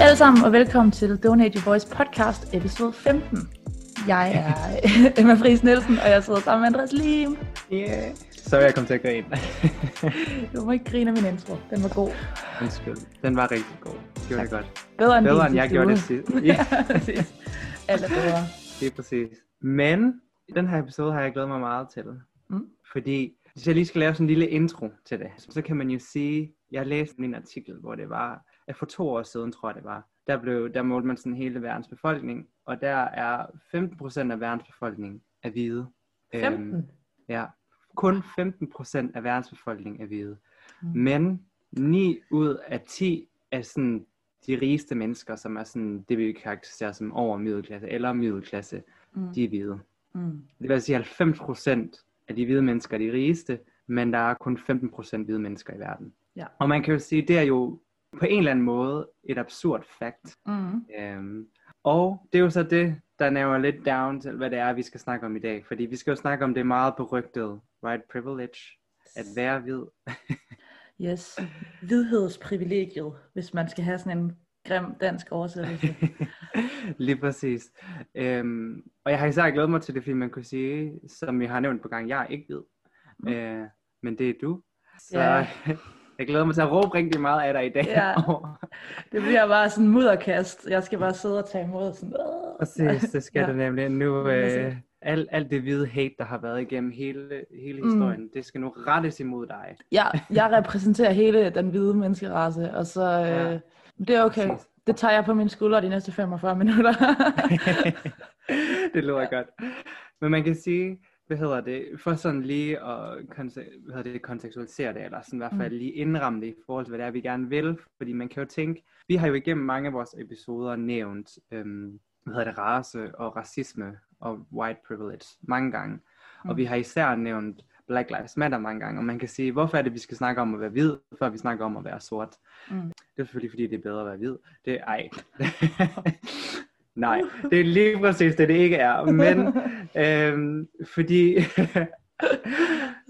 alle sammen, og velkommen til Donate Your Voice podcast, episode 15. Jeg er Emma Friis Nielsen, og jeg sidder sammen med Andreas Lim. Yeah. Så er jeg kommet til at grine. du må ikke grine af min intro, den var god. Undskyld, den var rigtig god. Det var det godt. Bedre end, bedre end jeg sidste gjorde det sidst. ja, præcis. Alt er bedre. Det er præcis. Men den her episode har jeg glædet mig meget til. Mm. Fordi hvis jeg lige skal lave sådan en lille intro til det, så kan man jo sige, jeg læste en artikel, hvor det var, for to år siden, tror jeg det var, der, blev, der målte man sådan hele verdens befolkning, og der er 15% af verdens befolkning er hvide. 15? Øhm, ja, kun 15% af verdens befolkning er hvide. Mm. Men 9 ud af 10 er sådan de rigeste mennesker, som er sådan det, vi karakteriserer som over middelklasse eller middelklasse, Mm. de er hvide. Mm. Det vil sige, at 90% af de hvide mennesker er de rigeste, men der er kun 15% hvide mennesker i verden. Ja. Og man kan jo sige, det er jo på en eller anden måde et absurd fakt. Mm. Øhm, og det er jo så det, der nævner lidt down til, hvad det er, vi skal snakke om i dag. Fordi vi skal jo snakke om det meget berygtede white privilege, at være hvid. Yes. Hvidhedsprivilegiet, hvis man skal have sådan en grim dansk oversættelse. Lige præcis. Øhm, og jeg har især glædet mig til det, fordi man kunne sige, som jeg har nævnt på gang, jeg er ikke hvid. Mm. Øh, men det er du. Så Ja. jeg glæder mig til at råbe rigtig meget af dig i dag. Ja. Det bliver bare sådan en mudderkast. Jeg skal bare sidde og tage imod sådan. "Åh." Præcis, det skal Ja. ja. det nemlig. Nu, øh, alt, alt det hvide hate, der har været igennem hele, hele Mm. historien, mm. det skal nu rettes imod dig. Jeg, jeg repræsenterer hele den hvide menneskerace, og så øh, Ja. det er okay. Præcis. Det tager jeg på mine skuldre de næste 45 minutter. det lyder godt. Men man kan sige, hvad hedder det, for sådan lige at konse- hvad hedder det, kontekstualisere det, eller sådan i hvert fald lige indramme det i forhold til, hvad det er, vi gerne vil. Fordi man kan jo tænke, vi har jo igennem mange af vores episoder nævnt, øhm, hvad hedder det, race og racisme og white privilege mange gange. Mm. Og vi har især nævnt Black Lives Matter mange gange, og man kan sige, hvorfor er det, vi skal snakke om at være hvid, før vi snakker om at være sort? Mm. Det er selvfølgelig, fordi det er bedre at være hvid. Det er, ej. Nej, det er lige præcis det, det ikke er. Men øhm, fordi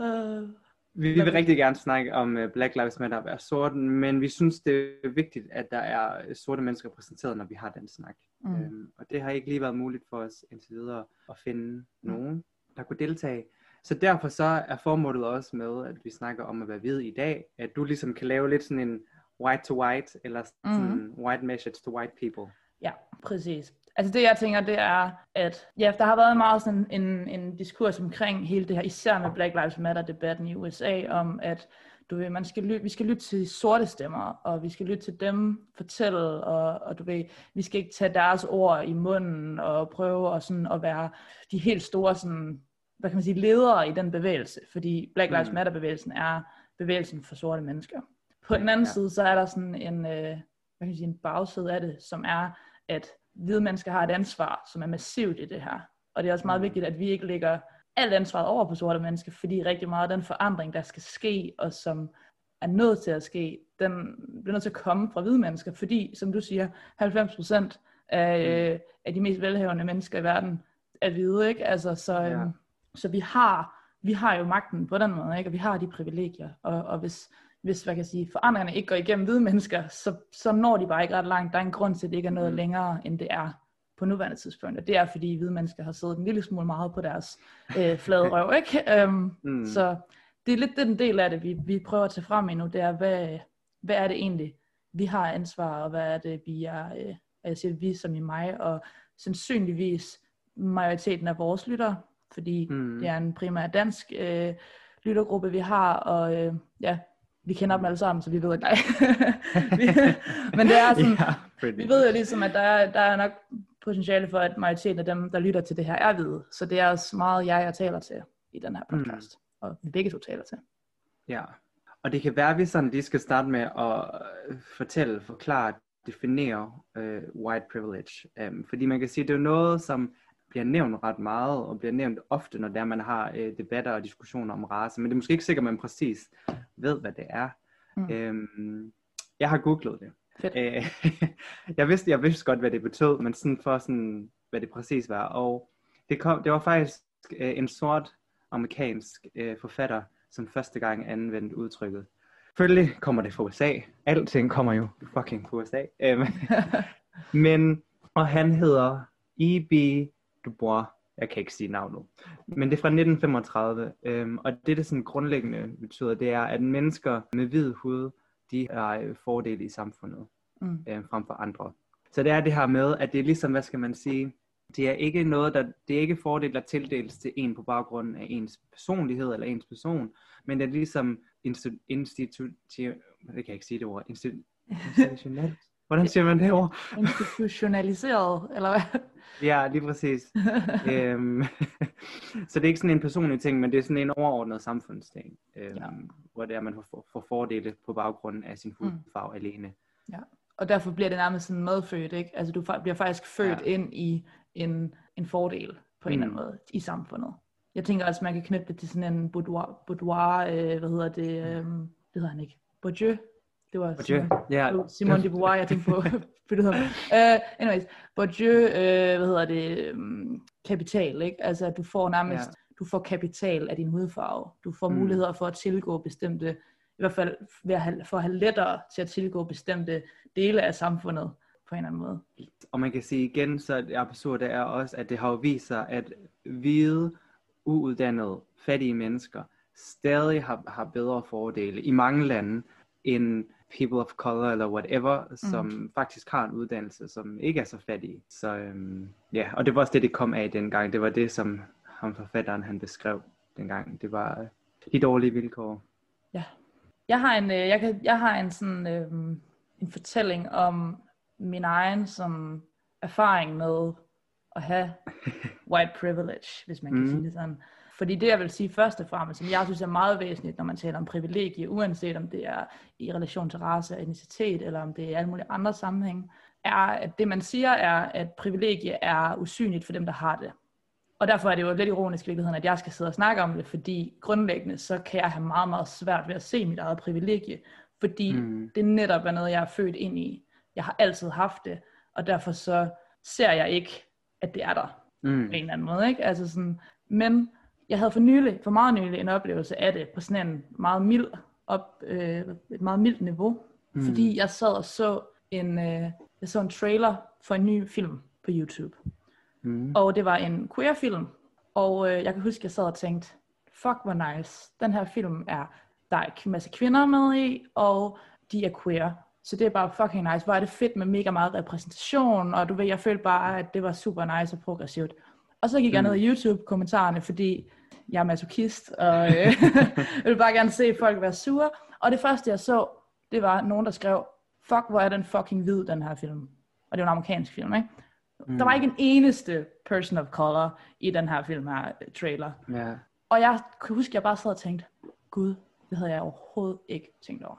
Øh, vi vil rigtig gerne snakke om uh, Black Lives Matter at være sort, men vi synes, det er vigtigt, at der er sorte mennesker repræsenteret, når vi har den snak. Mm. Øhm, og det har ikke lige været muligt for os indtil videre at finde nogen, der kunne deltage. Så derfor så er formålet også med, at vi snakker om at være hvid i dag, at du ligesom kan lave lidt sådan en white to white, eller sådan Mhm. white message to white people. Ja, præcis. Altså det jeg tænker, det er, at ja, der har været meget sådan en, en diskurs omkring hele det her, især med Black Lives Matter-debatten i USA, om at du ved, man skal lytte, vi skal lytte til sorte stemmer, og vi skal lytte til dem fortælle, og, og du ved, vi skal ikke tage deres ord i munden og prøve at, sådan, at være de helt store sådan, hvad kan man sige, ledere i den bevægelse, fordi Black Lives Mm. Matter-bevægelsen er bevægelsen for sorte mennesker. På den anden Ja. side, så er der sådan en, øh, hvad kan man sige, en bagside af det, som er, at hvide mennesker har et ansvar, som er massivt i det her. Og det er også meget Mm. vigtigt, at vi ikke lægger alt ansvaret over på sorte mennesker, fordi rigtig meget af den forandring, der skal ske, og som er nødt til at ske, den bliver nødt til at komme fra hvide mennesker, fordi, som du siger, 90% af, Mm. øh, af de mest velhavende mennesker i verden er hvide, ikke? Altså, så, Ja. øhm, så vi har vi har jo magten på den måde, ikke? og vi har de privilegier, og, og hvis, hvis hvad kan jeg sige, forandringerne ikke går igennem hvide mennesker, så, så når de bare ikke ret langt. Der er en grund til, at det ikke er noget Mm. længere, end det er på nuværende tidspunkt, og det er, fordi hvide mennesker har siddet en lille smule meget på deres øh, flade røv, ikke? Øhm, Mm. så det er lidt den del af det, vi, vi prøver at tage frem endnu, det er, hvad, hvad er det egentlig, vi har ansvar, og hvad er det, vi er, øh, og jeg siger vi som i mig, og sandsynligvis majoriteten af vores lyttere, fordi Mm. det er en primært dansk øh, lyttergruppe, vi har, og øh, ja, vi kender dem alle sammen, så vi ved ikke, nej. Men det er sådan, pretty vi ved jo ligesom, at der er, der er nok potentiale for, at majoriteten af dem, der lytter til det her, er hvide. Så det er også meget jeg, jeg taler til i den her podcast. Mm. Og vi begge to taler til. Ja, og det kan være, at vi sådan lige skal starte med at øh, fortælle, forklare, definere øh, white privilege. Um, fordi man kan sige, at det er noget, som bliver nævnt ret meget, og bliver nævnt ofte, når der man har øh, debatter og diskussioner om race, men det er måske ikke sikkert, at man præcis ved, hvad det er. Mm. Um, jeg har googlet det. Fedt. Øh, jeg, vidste, jeg vidste godt, hvad det betød, men sådan for sådan, hvad det præcis var. Og det, kom, det var faktisk øh, en sort amerikansk øh, forfatter, som første gang anvendte udtrykket. selvfølgelig kommer det fra USA. Alting kommer jo fucking fra USA. Øhm, men, og han hedder E.B. Dubois. Jeg kan ikke sige navnet. Men det er fra 1935. Øhm, og det, det sådan grundlæggende betyder, det er, at mennesker med hvid hud, de har øh, fordele i samfundet Mm. øh, frem for andre. Så det er det her med, at det er ligesom, hvad skal man sige, det er ikke noget, der, det er ikke fordel, der tildeles til en på baggrund af ens personlighed eller ens person, men det er ligesom institu, institu, det kan jeg ikke sige det ord, institu, institutionelt. Hvordan siger man det ord? Institutionaliseret, eller hvad? Ja, lige præcis. øhm, så det er ikke sådan en personlig ting, men det er sådan en overordnet samfundsting, øhm, Ja. ja. hvor det er, man får, får fordele på baggrund af sin hudfarve mm. alene. Og derfor bliver det nærmest sådan medfødt, ikke? Altså du bliver faktisk født Ja. ind i en, en fordel på en eller anden Mm. måde i samfundet. Jeg tænker også, man kan knytte det til sådan en boudoir, boudoir øh, hvad hedder det, øh, det hedder han ikke, Bourdieu. Det var Bourdieu, Simon, var Simon de Beauvoir, jeg tænkte på. uh, anyways, Bourdieu, øh, hvad hedder det, um, kapital, ikke? Altså at du får nærmest, Ja. du får kapital af din hudfarve. Du får Mm. muligheder for at tilgå bestemte, i hvert fald ved at have, for at have lettere til at tilgå bestemte dele af samfundet på en eller anden måde. Og man kan sige igen, så det absurde er også, at det har jo vist sig, at hvide, uuddannede, fattige mennesker stadig har, har bedre fordele i mange lande, end people of color eller whatever, som mm. faktisk har en uddannelse, som ikke er så fattige. Så øhm, ja, og det var også det, det kom af dengang. Det var det, som ham forfatteren han beskrev dengang. Det var øh, de dårlige vilkår. Jeg har en, øh, jeg kan, jeg har en sådan øh, en fortælling om min egen sådan erfaring med at have white privilege, hvis man kan Mhm. sige det sådan. Fordi det, jeg vil sige først og fremmest, som jeg synes er meget væsentligt, når man taler om privilegie, uanset om det er i relation til race og etnicitet, eller om det er i alle mulige andre sammenhæng, er, at det man siger er, at privilegie er usynligt for dem, der har det. Og derfor er det jo lidt ironisk i virkeligheden, at jeg skal sidde og snakke om det, fordi grundlæggende så kan jeg have meget, meget svært ved at se mit eget privilegie, fordi. Mm. det netop er noget, jeg er født ind i. Jeg har altid haft det, og derfor så ser jeg ikke, at det er der Mm. på en eller anden måde. Ikke? Altså sådan, men jeg havde for nylig, for meget nylig, en oplevelse af det på sådan en meget mild, op, øh, et meget mildt niveau, mm. fordi jeg sad og så en, øh, jeg så en trailer for en ny film på YouTube. Mm. Og det var en queer-film. Og øh, jeg kan huske, jeg sad og tænkte, fuck hvor nice. Den her film er, der er en masse kvinder med i, og de er queer. Så det er bare fucking nice. Hvor er det fedt med mega meget repræsentation, og du ved, jeg følte bare, at det var super nice og progressivt. Og så gik jeg ned i YouTube-kommentarerne, fordi jeg er masochist, og øh, jeg vil bare gerne se folk være sure. Og det første, jeg så, det var nogen, der skrev, fuck, hvor er den fucking hvid, den her film. Og det var en amerikansk film, ikke? Mm. Der var ikke en eneste person of color i den her film her øh, trailer. Ja. Og jeg kan huske, at jeg bare sad og tænkte, gud, det havde jeg overhovedet ikke tænkt over.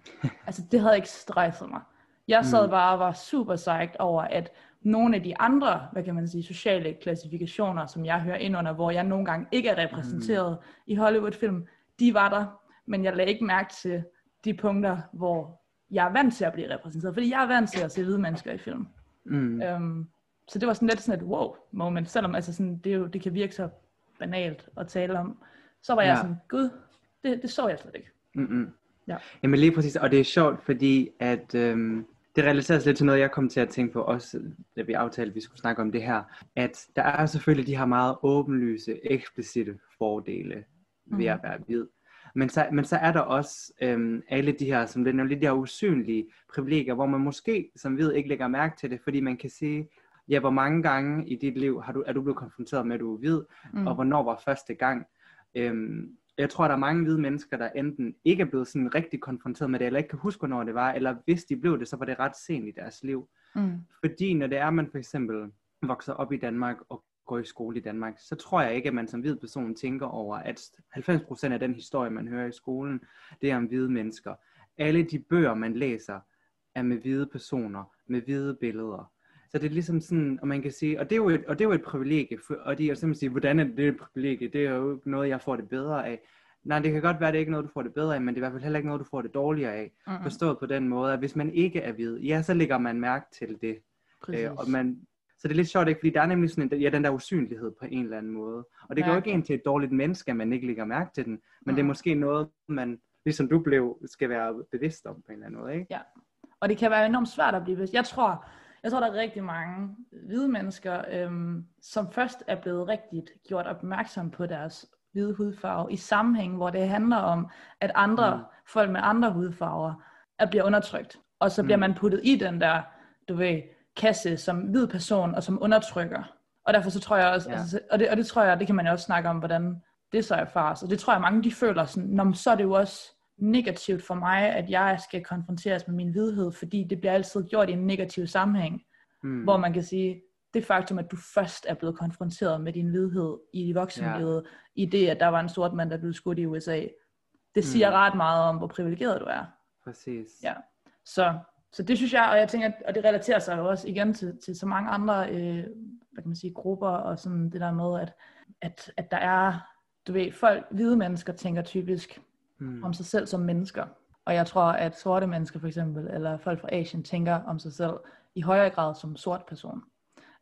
altså, det havde ikke stresset mig. Jeg sad bare og var super psyched over, at nogle af de andre, hvad kan man sige, sociale klassifikationer, som jeg hører ind under, hvor jeg nogle gange ikke er repræsenteret mm. i Hollywood-film, de var der, men jeg lagde ikke mærke til de punkter, hvor jeg er vant til at blive repræsenteret, fordi jeg er vant til at se hvide mennesker i film. Mm. Um, så det var sådan lidt sådan et wow moment, selvom altså sådan, det, jo, det kan virke så banalt at tale om. Så var jeg Ja. sådan, gud, det, det så jeg slet ikke. Mm-mm. Ja. Jamen lige præcis, og det er sjovt, fordi at øhm, det relateres lidt til noget, jeg kom til at tænke på også, da vi aftalte, at vi skulle snakke om det her, at der er selvfølgelig de her meget åbenlyse, eksplicite fordele ved at være hvid. Men så, men så er der også øhm, alle de her, som det er nemlig de her usynlige privilegier, hvor man måske som hvid ikke lægger mærke til det, fordi man kan sige, ja, hvor mange gange i dit liv har du, er du blevet konfronteret med, at du er hvid, mm. og hvornår var første gang. Øhm, jeg tror, der er mange hvide mennesker, der enten ikke er blevet sådan rigtig konfronteret med det, eller ikke kan huske, hvornår det var, eller hvis de blev det, så var det ret sent i deres liv. Mm. Fordi når det er, at man for eksempel vokser op i Danmark og går i skole i Danmark, så tror jeg ikke, at man som hvid person tænker over, at 90% af den historie, man hører i skolen, det er om hvide mennesker. Alle de bøger, man læser, er med hvide personer, med hvide billeder. Så det er ligesom sådan, og man kan sige, og det er jo et, og det er jo et privilegie, for, og de er simpelthen sige, hvordan er det et privilegie? Det er jo ikke noget, jeg får det bedre af. Nej, det kan godt være, det ikke er noget, du får det bedre af, men det er i hvert fald heller ikke noget, du får det dårligere af. Mm-mm. Forstået på den måde, at hvis man ikke er hvid, ja, så lægger man mærke til det. Præcis. Øh, og man, så det er lidt sjovt, ikke? fordi der er nemlig sådan en, ja, den der usynlighed på en eller anden måde. Og det gør jo ikke en til et dårligt menneske, at man ikke lægger mærke til den, men det er Mm. måske noget, man ligesom du blev, skal være bevidst om på en eller anden måde, ikke? Ja, og det kan være enormt svært at blive bevidst. Jeg tror, jeg tror, der er rigtig mange hvide mennesker, øhm, som først er blevet rigtigt gjort opmærksom på deres hvide hudfarve i sammenhæng, hvor det handler om, at andre mm. folk med andre hudfarver er bliver undertrykt. Og så bliver mm. man puttet i den der, du ved, kasse som hvid person og som undertrykker. Og derfor så tror jeg også, ja. altså, og, det, og det tror jeg, det kan man jo også snakke om, hvordan det så erfares. Og det tror jeg, mange de føler sådan, Nå, så er det jo også negativt for mig, at jeg skal konfronteres med min hvidhed, fordi det bliver altid gjort i en negativ sammenhæng, mm. hvor man kan sige, det faktum, at du først er blevet konfronteret med din hvidhed i voksenlivet, ja. i det, at der var en sort mand, der blev skudt i USA, det siger mm. ret meget om, hvor privilegeret du er. Præcis. Ja. Så, så det synes jeg, og jeg tænker, og det relaterer sig jo også igen til, til så mange andre øh, hvad kan man sige, grupper, og sådan det der med, at, at, at der er, du ved, folk, hvide mennesker tænker typisk mm. om sig selv som mennesker. Og jeg tror, at sorte mennesker for eksempel, eller folk fra Asien, tænker om sig selv i højere grad som sort person.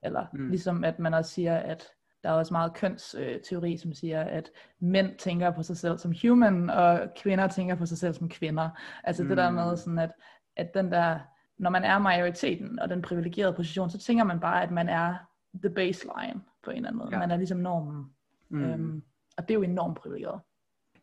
Eller mm. ligesom at man også siger, at der er også meget kønsteori, som siger, at mænd tænker på sig selv som human, og kvinder tænker på sig selv som kvinder. Altså mm. det der med sådan, at, at den der, når man er majoriteten og den privilegerede position, så tænker man bare, at man er the baseline på en eller anden måde. Ja. Man er ligesom normen. Mm. Øhm, og det er jo enormt privilegeret.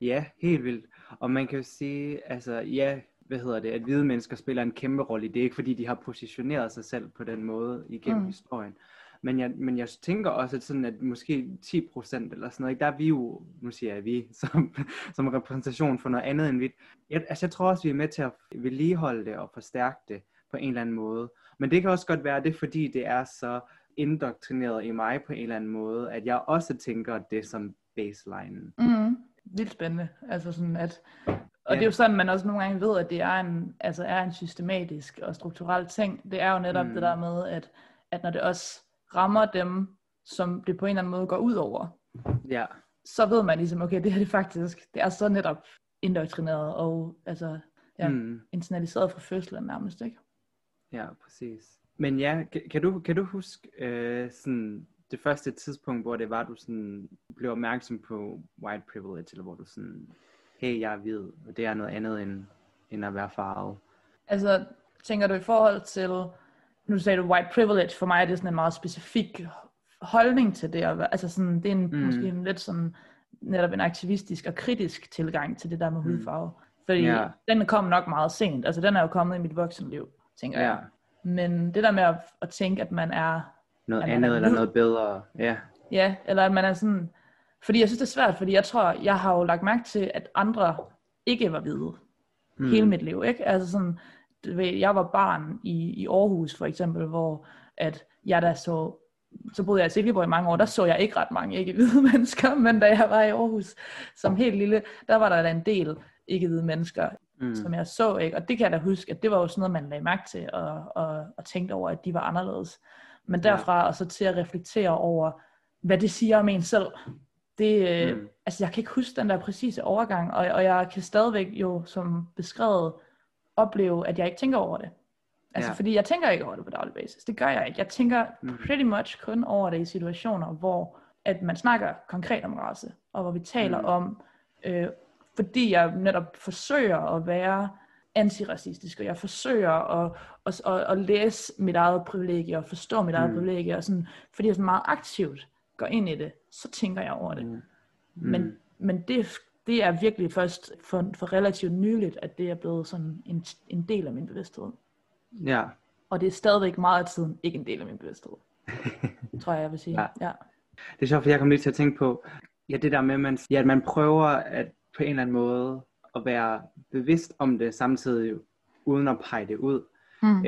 Ja, helt vildt. Og man kan jo sige, altså ja, hvad hedder det, at hvide mennesker spiller en kæmpe rolle i det, ikke fordi de har positioneret sig selv på den måde igennem mm. historien. Men jeg, men jeg tænker også, at, sådan, at måske 10% eller sådan noget, der er vi jo, nu siger jeg vi, som, som repræsentation for noget andet end vi. Jeg, altså jeg tror også, vi er med til at vedligeholde det og forstærke det på en eller anden måde. Men det kan også godt være, det fordi det er så indoktrineret i mig på en eller anden måde, at jeg også tænker det som baseline. Mm, vildt spændende. Altså sådan at, og det er jo sådan, man også nogle gange ved, at det er en, altså er en systematisk og strukturel ting. Det er jo netop mm. det der med, at, at når det også rammer dem, som det på en eller anden måde går ud over, ja. så ved man ligesom, okay, det her det faktisk, det er så netop indoktrineret og altså, ja, mm. internaliseret fra fødslen nærmest, ikke? Ja, præcis. Men ja, kan, kan, du, kan du huske øh, sådan det første tidspunkt, hvor det var, du sådan blev opmærksom på white privilege, eller hvor du sådan, hey, jeg er hvid, og det er noget andet end, end at være farvet? Altså, tænker du i forhold til, nu sagde du white privilege, for mig er det sådan en meget specifik holdning til det, altså sådan, det er en, mm. måske en lidt sådan, netop en aktivistisk og kritisk tilgang til det der med mm. hudfarve. Fordi ja. den kom nok meget sent, altså den er jo kommet i mit voksenliv, tænker ja. jeg. Men det der med at, at tænke, at man er... Noget at andet er eller noget bedre, ja. Ja, eller at man er sådan... Fordi jeg synes, det er svært, fordi jeg tror, jeg har jo lagt mærke til, at andre ikke var hvide mm. hele mit liv, ikke? Altså sådan, jeg var barn i, i Aarhus for eksempel, hvor at jeg der så, så boede jeg i Silkeborg i mange år, der så jeg ikke ret mange ikke hvide mennesker, men da jeg var i Aarhus som helt lille, der var der en del ikke hvide mennesker mm. som jeg så, ikke? Og det kan jeg da huske, at det var jo sådan noget, man lagde mærke til, og, og, og tænkte over, at de var anderledes. Men derfra ja. og så til at reflektere over, hvad det siger om en selv, det, øh, mm. altså jeg kan ikke huske den der præcise overgang, og, og jeg kan stadigvæk jo, som beskrevet, opleve, at jeg ikke tænker over det. Altså, ja. fordi jeg tænker ikke over det på daglig basis. Det gør jeg ikke. Jeg tænker mm. pretty much kun over det i situationer, hvor at man snakker konkret om race, og hvor vi taler mm. om øh, fordi jeg netop forsøger at være antiracistisk, og jeg forsøger at, at, at, at læse mit eget privilegie, og forstå mit eget mm. privilegie, og sådan, fordi jeg sådan meget aktivt går ind i det, så tænker jeg over det. Mm. Mm. Men, men det, det er virkelig først for, for relativt nyligt, at det er blevet sådan en, en del af min bevidsthed. Ja. Og det er stadigvæk meget af tiden ikke en del af min bevidsthed. tror jeg, jeg vil sige. Ja. ja. Det er sjovt, for jeg kom lige til at tænke på, ja, det der med, at man, ja, at man prøver at på en eller anden måde at være bevidst om det samtidig, uden at pege det ud. Mm.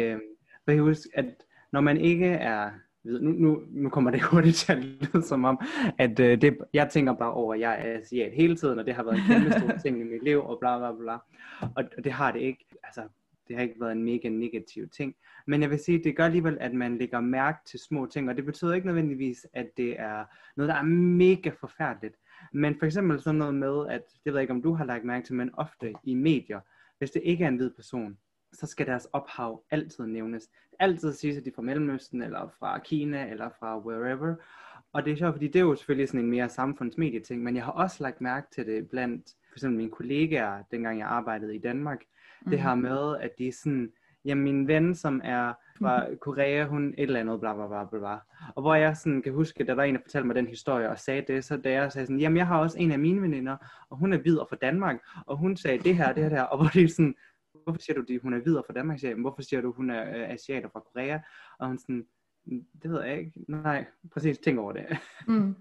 For jeg husker, at når man ikke er nu, nu, nu kommer det hurtigt til at lyde som om, at øh, det, jeg tænker bare over, at jeg er asiat hele tiden, og det har været en kæmpe stor ting i mit liv, og bla bla bla. Og, og det har det ikke, altså, det har ikke været en mega negativ ting. Men jeg vil sige, det gør alligevel, at man lægger mærke til små ting, og det betyder ikke nødvendigvis, at det er noget, der er mega forfærdeligt. Men for eksempel sådan noget med, at, det ved jeg ikke, om du har lagt mærke til, men ofte i medier, hvis det ikke er en hvid person, så skal deres ophav altid nævnes. Altid siges, at de er fra Mellemøsten, eller fra Kina, eller fra wherever. Og det er sjovt, fordi det er jo selvfølgelig sådan en mere samfundsmedieting, men jeg har også lagt mærke til det blandt for eksempel mine kollegaer, dengang jeg arbejdede i Danmark, Mm. det her med, at de er sådan, jamen min ven, som er fra Korea, hun et eller andet, bla bla bla bla. Og hvor jeg sådan kan huske, da der var en, der fortalte mig den historie og sagde det, så da jeg sagde sådan, jamen jeg har også en af mine veninder, og hun er hvid og fra Danmark, og hun sagde det her, det her, det her, og hvor det sådan, hvorfor siger du, det, hun er hvid og fra Danmark? Jeg, hvorfor siger du, hun er øh, asiater fra Korea? Og hun sådan, "Mm, det ved jeg ikke. Nej, præcis, tænk over det. Mm.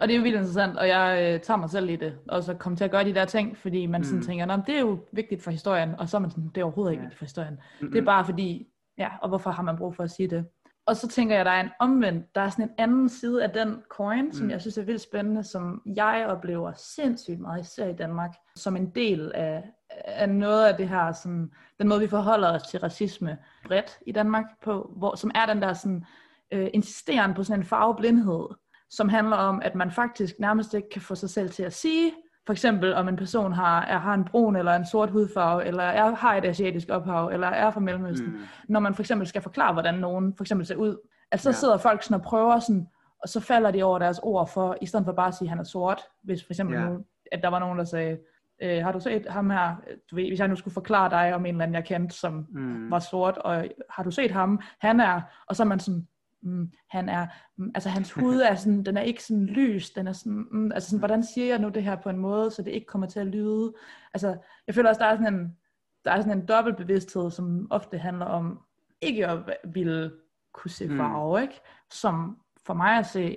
Og det er jo vildt interessant, og jeg øh, tager mig selv i det, og så kommer til at gøre de der ting, fordi man sådan Mm. tænker, Nå, det er jo vigtigt for historien, og så er man sådan, det er overhovedet ikke Ja. vigtigt for historien. Mm-mm. Det er bare fordi, ja, og hvorfor har man brug for at sige det? Og så tænker jeg, der er en omvendt, der er sådan en anden side af den coin, som Mm. jeg synes er vildt spændende, som jeg oplever sindssygt meget, især i Danmark, som en del af, af noget af det her, sådan, den måde vi forholder os til racisme bredt i Danmark på, hvor, som er den der sådan, øh, insisteren på sådan en farveblindhed, som handler om, at man faktisk nærmest ikke kan få sig selv til at sige, for eksempel om en person har, er, har en brun eller en sort hudfarve, eller er, har et asiatisk ophav, eller er fra Mellemøsten, mm. Når man for eksempel skal forklare, hvordan nogen for eksempel ser ud. Altså så Ja. sidder folk sådan og prøver sådan, og så falder de over deres ord for, i stedet for bare at sige, at han er sort, hvis for eksempel Ja. nu, at der var nogen, der sagde, øh, har du set ham her, du ved, hvis jeg nu skulle forklare dig om en eller anden, jeg kendte, som Mm. var sort, og har du set ham? Han er, og så er man sådan, mm, han er, mm, altså hans hud er sådan, den er ikke sådan lys, den er sådan, mm, altså sådan, hvordan siger jeg nu det her på en måde, så det ikke kommer til at lyde, altså, jeg føler også, der er sådan en, der er sådan en dobbeltbevidsthed, som ofte handler om, ikke at ville kunne se Mm. farve, ikke? Som for mig at se,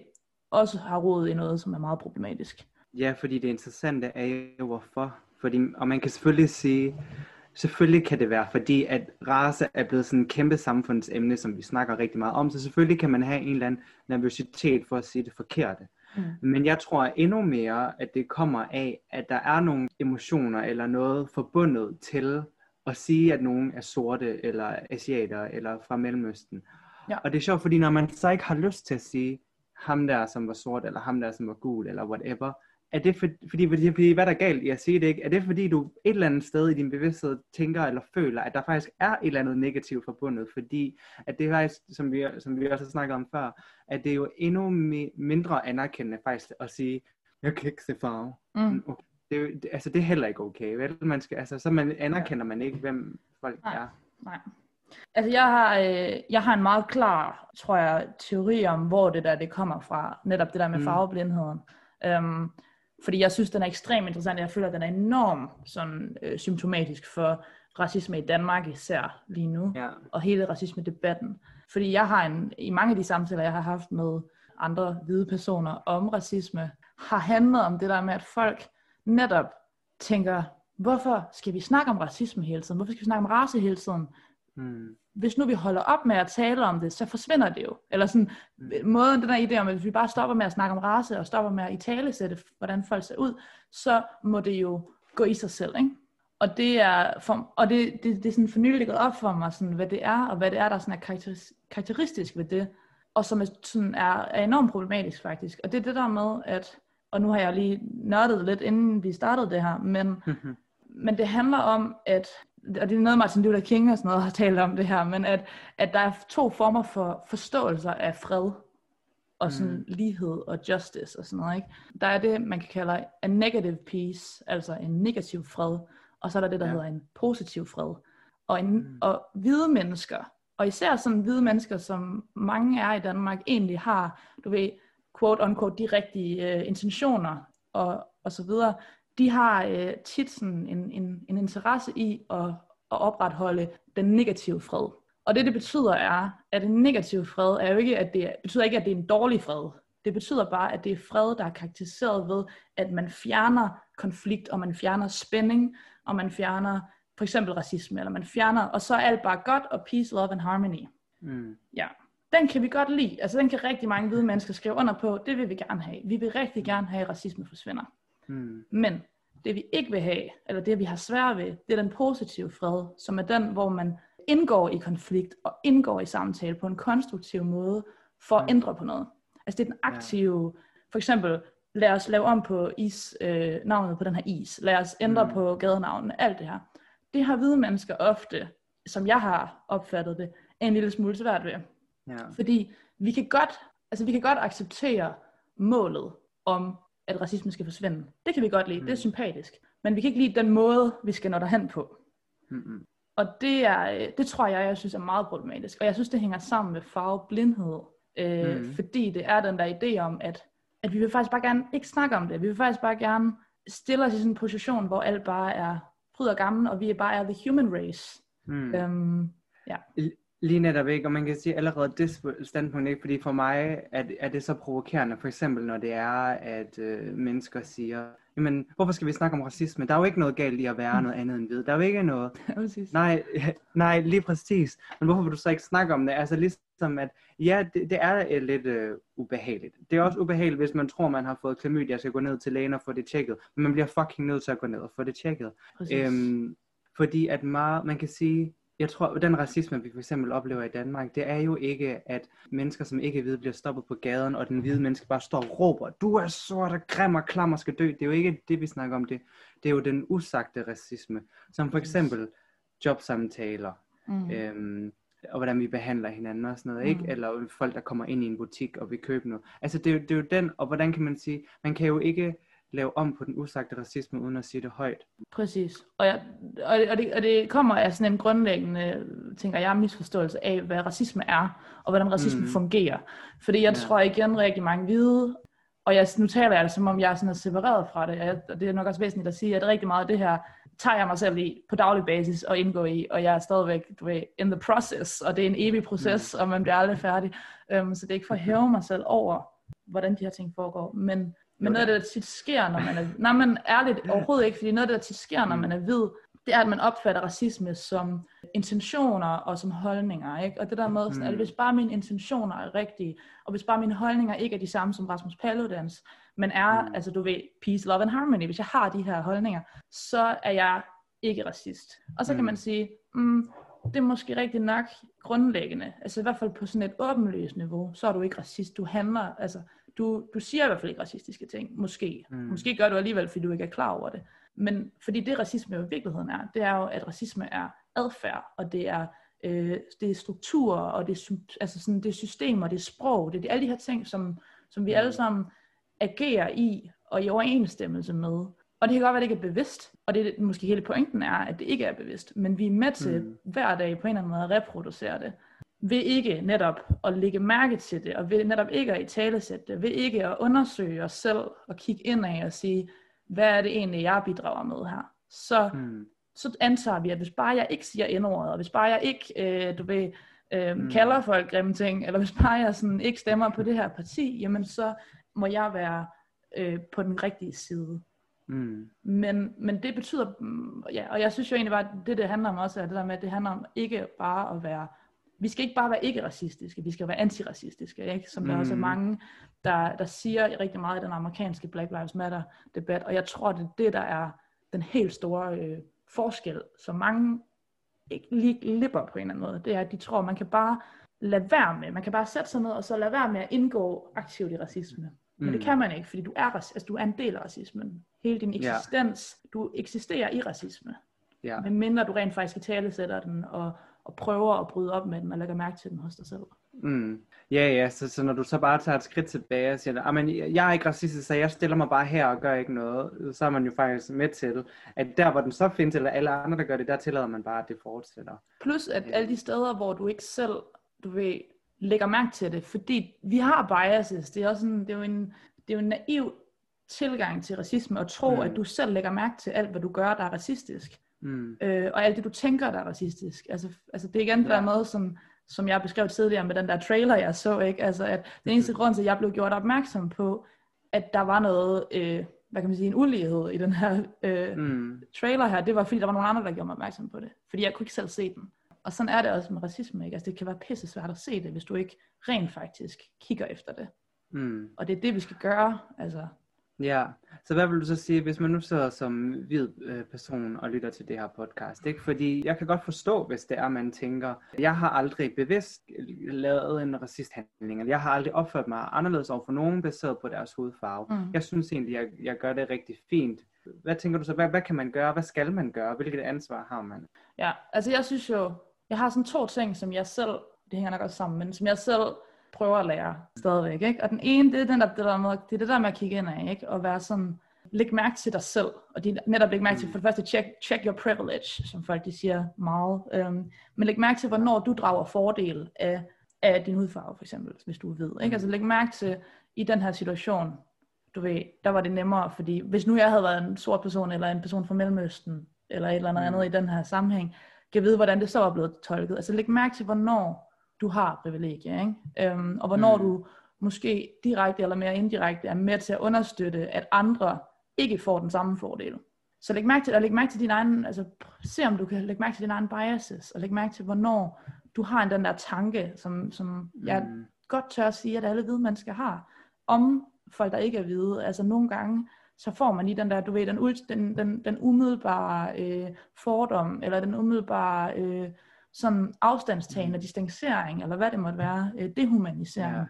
også har rod i noget, som er meget problematisk. Ja, fordi det interessante er jo hvorfor. Fordi, og man kan selvfølgelig sige, selvfølgelig kan det være, fordi at race er blevet sådan en kæmpe samfundsemne, som vi snakker rigtig meget om, så selvfølgelig kan man have en eller anden nervøsitet for at sige det forkerte. Mm. Men jeg tror endnu mere, at det kommer af, at der er nogle emotioner eller noget forbundet til at sige, at nogen er sorte eller asiater eller fra Mellemøsten. Ja. Og det er sjovt, fordi når man så ikke har lyst til at sige, ham der, som var sort, eller ham der, som var gul, eller whatever, er det for, fordi, fordi, fordi, hvad der er galt i at sige det, ikke? Er det fordi, du et eller andet sted i din bevidsthed tænker eller føler, at der faktisk er et eller andet negativt forbundet, fordi at det faktisk, som vi, som vi også har snakket om før, at det er jo endnu mi- mindre anerkendende faktisk at sige, jeg kan ikke se farve. Mm. Okay. Det, er jo- det, altså det er heller ikke okay, vel? Man skal, altså, så man anerkender man ikke, hvem folk Nej. er. Nej. Altså jeg har, øh, jeg har en meget klar, tror jeg, teori om, hvor det der det kommer fra. Netop det der med Mm. farveblindheden. Øhm, fordi jeg synes, den er ekstremt interessant. Jeg føler, at den er enormt sådan, øh, symptomatisk for racisme i Danmark især lige nu. Ja. Og hele racisme-debatten. Fordi jeg har en, i mange af de samtaler, jeg har haft med andre hvide personer om racisme, har handlet om det der med, at folk netop tænker, hvorfor skal vi snakke om racisme hele tiden? Hvorfor skal vi snakke om race hele tiden? Mm. Hvis nu vi holder op med at tale om det, så forsvinder det jo. Eller sådan, måden, den der idé om, at hvis vi bare stopper med at snakke om race, og stopper med at italesætte, hvordan folk ser ud, så må det jo gå i sig selv, ikke? Og det er, for, og det, det, det er sådan for nylig gået op for mig, sådan, hvad det er, og hvad det er, der sådan er karakteris, karakteristisk ved det, og som er, sådan er, er enormt problematisk faktisk. Og det er det der med, at, og nu har jeg lige nørdet lidt, inden vi startede det her, men men det handler om, at, og det er noget Martin Luther King og sådan noget har talt om det her, men at, at der er to former for forståelser af fred, og sådan Mm. lighed og justice og sådan noget. Ikke? Der er det, man kan kalde a negative peace, altså en negativ fred, og så er der det, der Ja. hedder en positiv fred. Og, en, Mm. og hvide mennesker, og især sådan hvide mennesker, som mange er i Danmark, egentlig har, du ved, quote unquote, de rigtige øh, intentioner og, og så videre, de har øh, tit sådan en, en, en interesse i at, at opretholde den negative fred. Og det, det betyder er, at en negativ fred er jo ikke, at det er- betyder ikke, at det er en dårlig fred. Det betyder bare, at det er fred, der er karakteriseret ved, at man fjerner konflikt, og man fjerner spænding, og man fjerner for eksempel racisme, eller man fjerner, og så er alt bare godt, og peace, love and harmony. Mm. Ja, den kan vi godt lide. Altså den kan rigtig mange hvide mennesker skrive under på. Det vil vi gerne have. Vi vil rigtig gerne have, at racisme forsvinder. Mm. Men det vi ikke vil have, eller det vi har svært ved, det er den positive fred, som er den, hvor man indgår i konflikt og indgår i samtale på en konstruktiv måde for at Mm. ændre på noget. Altså det er den aktive, for eksempel lad os lave om på is, øh, navnet på den her is, lad os ændre Mm. på gadenavnene, alt det her. Det har hvide mennesker ofte, som jeg har opfattet det, en lille smule svært ved. Ja. Fordi vi kan godt, altså vi kan godt acceptere målet om at racisme skal forsvinde. Det kan vi godt lide, mm. det er Mm. sympatisk. Men vi kan ikke lide den måde, vi skal nå derhen på. Mm-mm. Og det, er, øh, det tror jeg, jeg synes er meget problematisk. Og jeg synes, det hænger sammen med farveblindhed. Øh, Mhm. Fordi det er den der idé om, at, at vi vil faktisk bare gerne ikke snakke om det. Vi vil faktisk bare gerne stille os i sådan en position, hvor alt bare er fryd og gammel, og vi er bare er the human race. Mm. Øhm, Lige netop ikke, og man kan sige allerede det standpunkt ikke, fordi for mig er, det- er det så provokerende, for eksempel når det er, at øh, mennesker siger, jamen hvorfor skal vi snakke om racisme? Der er jo ikke noget galt i at være Mm. noget andet end hvid. Der er jo ikke noget, præcis. nej, nej, lige præcis. Men hvorfor vil du så ikke snakke om det? Altså ligesom at, ja, det, det er lidt øh, ubehageligt. Det er også ubehageligt, hvis man tror, man har fået klamydia, skal gå ned til lægen og få det tjekket. Men man bliver fucking nødt til at gå ned og få det tjekket. præcis. Øhm, fordi at meget, man kan sige, jeg tror, at den racisme, vi for eksempel oplever i Danmark, det er jo ikke, at mennesker, som ikke er hvide, bliver stoppet på gaden, og den hvide menneske bare står og råber, du er sort og grim og klam og skal dø. Det er jo ikke det, vi snakker om det. Det er jo den usagte racisme, som for eksempel jobsamtaler, mm. øhm, og hvordan vi behandler hinanden og sådan noget, ikke? Mm. Eller folk, der kommer ind i en butik og vil købe noget. Altså, det er, jo, det er jo den, og hvordan kan man sige, man kan jo ikke lave om på den usagte racisme, uden at sige det højt. Præcis. Og, jeg, og, det, og, det, og det kommer af sådan en grundlæggende, tænker jeg, misforståelse af, hvad racisme er, og hvordan racisme mm. fungerer. Fordi jeg Ja. tror igen rigtig mange hvide, og jeg, nu taler jeg det som om, jeg er sådan er separeret fra det, og, jeg, og det er nok også væsentligt at sige, at rigtig meget af det her, tager jeg mig selv i på daglig basis og indgår i, og jeg er stadigvæk, du ved, in the process, og det er en evig proces, og man bliver aldrig færdig. Um, så det er ikke for at hæve mig selv over, hvordan de her ting foregår, men men noget af det, der tit sker, når man er... Nej, men ærligt overhovedet ikke, fordi noget af det, der tit sker, når Mm. man er hvid, det er, at man opfatter racisme som intentioner og som holdninger, ikke? Og det der med, sådan, at Mm. hvis bare mine intentioner er rigtige, og hvis bare mine holdninger ikke er de samme som Rasmus Paludans, men er, Mm. altså du ved, peace, love and harmony, hvis jeg har de her holdninger, så er jeg ikke racist. Og så kan Mm. man sige, mm, det er måske rigtigt nok grundlæggende, altså i hvert fald på sådan et åbenløst niveau, så er du ikke racist, du handler, altså du, du siger i hvert fald ikke racistiske ting, måske. Mm. Måske gør du alligevel, fordi du ikke er klar over det. Men fordi det racisme jo i virkeligheden er, det er jo, at racisme er adfærd, og det er, øh, det er strukturer, og det er, altså sådan, det er systemer, det er sprog, det er alle de her ting, som, som vi Mm. alle sammen agerer i, og i overensstemmelse med. Og det kan godt være, at det ikke er bevidst, og det er måske hele pointen er, at det ikke er bevidst, men vi er med til mm. hver dag på en eller anden måde at reproducere det ved ikke netop at lægge mærke til det, og ved netop ikke at italesætte det, ved ikke at undersøge os selv og kigge indad og sige, hvad er det egentlig, jeg bidrager med her? Så, Mm. så antager vi, at hvis bare jeg ikke siger indordet, og hvis bare jeg ikke, øh, du ved, øh, Mm. mm. kalder folk grimme ting, eller hvis bare jeg sådan ikke stemmer på det her parti, jamen så må jeg være øh, på den rigtige side. Mm. Men, men det betyder, mm, ja, og jeg synes jo egentlig bare, at det det handler om også, er det der med, at det handler om ikke bare at være, vi skal ikke bare være ikke-racistiske, vi skal være antiracistiske, ikke? som der Mm. også er mange, der, der siger rigtig meget i den amerikanske Black Lives Matter debat, og jeg tror, det er det, der er den helt store øh, forskel, som mange ikke lige lipper på en eller anden måde, det er, at de tror, man kan bare lade være med, man kan bare sætte sig ned, og så lade være med at indgå aktivt i racisme. Men det Mm. kan man ikke, fordi du er, altså, du er en del af racismen. Hele din eksistens, du eksisterer i racisme. Ja. Men mindre du rent faktisk i tale sætter den, og, og prøver at bryde op med den, og lægger mærke til den hos dig selv. Mm. Ja, ja, så, så når du så bare tager et skridt tilbage og siger, at jeg er ikke racistisk, så jeg stiller mig bare her og gør ikke noget, så er man jo faktisk med til, at der hvor den så findes, eller alle andre, der gør det, der tillader man bare, at det fortsætter. Plus at alle de steder, hvor du ikke selv, du ved, lægger mærke til det, fordi vi har biases, det er også en, det er jo en, det er jo en naiv tilgang til racisme, at tro, mm. at du selv lægger mærke til alt, hvad du gør, der er racistisk. Mm. øh, og alt det, du tænker, der er racistisk. Altså, altså det er igen Ja. ja. noget, som, som jeg beskrev tidligere med den der trailer, jeg så, ikke? Altså, at den eneste Mhm. grund til, at jeg blev gjort opmærksom på, at der var noget, øh, hvad kan man sige, en ulighed i den her øh, Mm. trailer her, det var fordi, der var nogle andre, der gjorde mig opmærksom på det. Fordi jeg kunne ikke selv se den. Og sådan er det også med racisme, ikke? Altså, det kan være pisse svært at se det, hvis du ikke rent faktisk kigger efter det. Mm. Og det er det, vi skal gøre. Altså, Ja, så hvad vil du så sige, hvis man nu sidder som hvid øh, person og lytter til det her podcast, ikke? Fordi jeg kan godt forstå, hvis det er, man tænker, jeg har aldrig bevidst lavet en racisthandling, eller jeg har aldrig opført mig anderledes over for nogen baseret på deres hudfarve. Mm. Jeg synes egentlig, jeg, jeg gør det rigtig fint. Hvad tænker du så, hvad, hvad kan man gøre, hvad skal man gøre, hvilket ansvar har man? Ja, altså jeg synes jo, jeg har sådan to ting, som jeg selv, det hænger nok også sammen, men som jeg selv prøver at lære stadigvæk. Ikke? Og den ene, det er, den der, det, der med, det er det der med at kigge ind af, ikke? og være sådan, læg mærke til dig selv, og er netop læg mærke til, for det første, check, check your privilege, som folk de siger meget, øhm, men læg mærke til, hvornår du drager fordel af, af din hudfarve, for eksempel, hvis du ved. Ikke? Altså læg mærke til, i den her situation, du ved, der var det nemmere, fordi hvis nu jeg havde været en sort person, eller en person fra Mellemøsten, eller et eller andet mm. andet i den her sammenhæng, kan vide, hvordan det så er blevet tolket. Altså læg mærke til, hvornår du har privilegie, ikke? Øhm, og hvornår mm. du måske direkte eller mere indirekte er med til at understøtte, at andre ikke får den samme fordel. Så læg mærke til, og læg mærke til din egen, altså se om du kan lægge mærke til dine egne biases, og læg mærke til, hvornår du har en den der tanke, som, som mm. jeg godt tør at sige, at alle hvide mennesker har, om folk, der ikke er hvide. Altså nogle gange, så får man i den der, du ved, den, den, den, den umiddelbare øh, fordom, eller den umiddelbare øh, sådan afstandstagen og distancering, eller hvad det måtte være, øh, dehumanisering ja.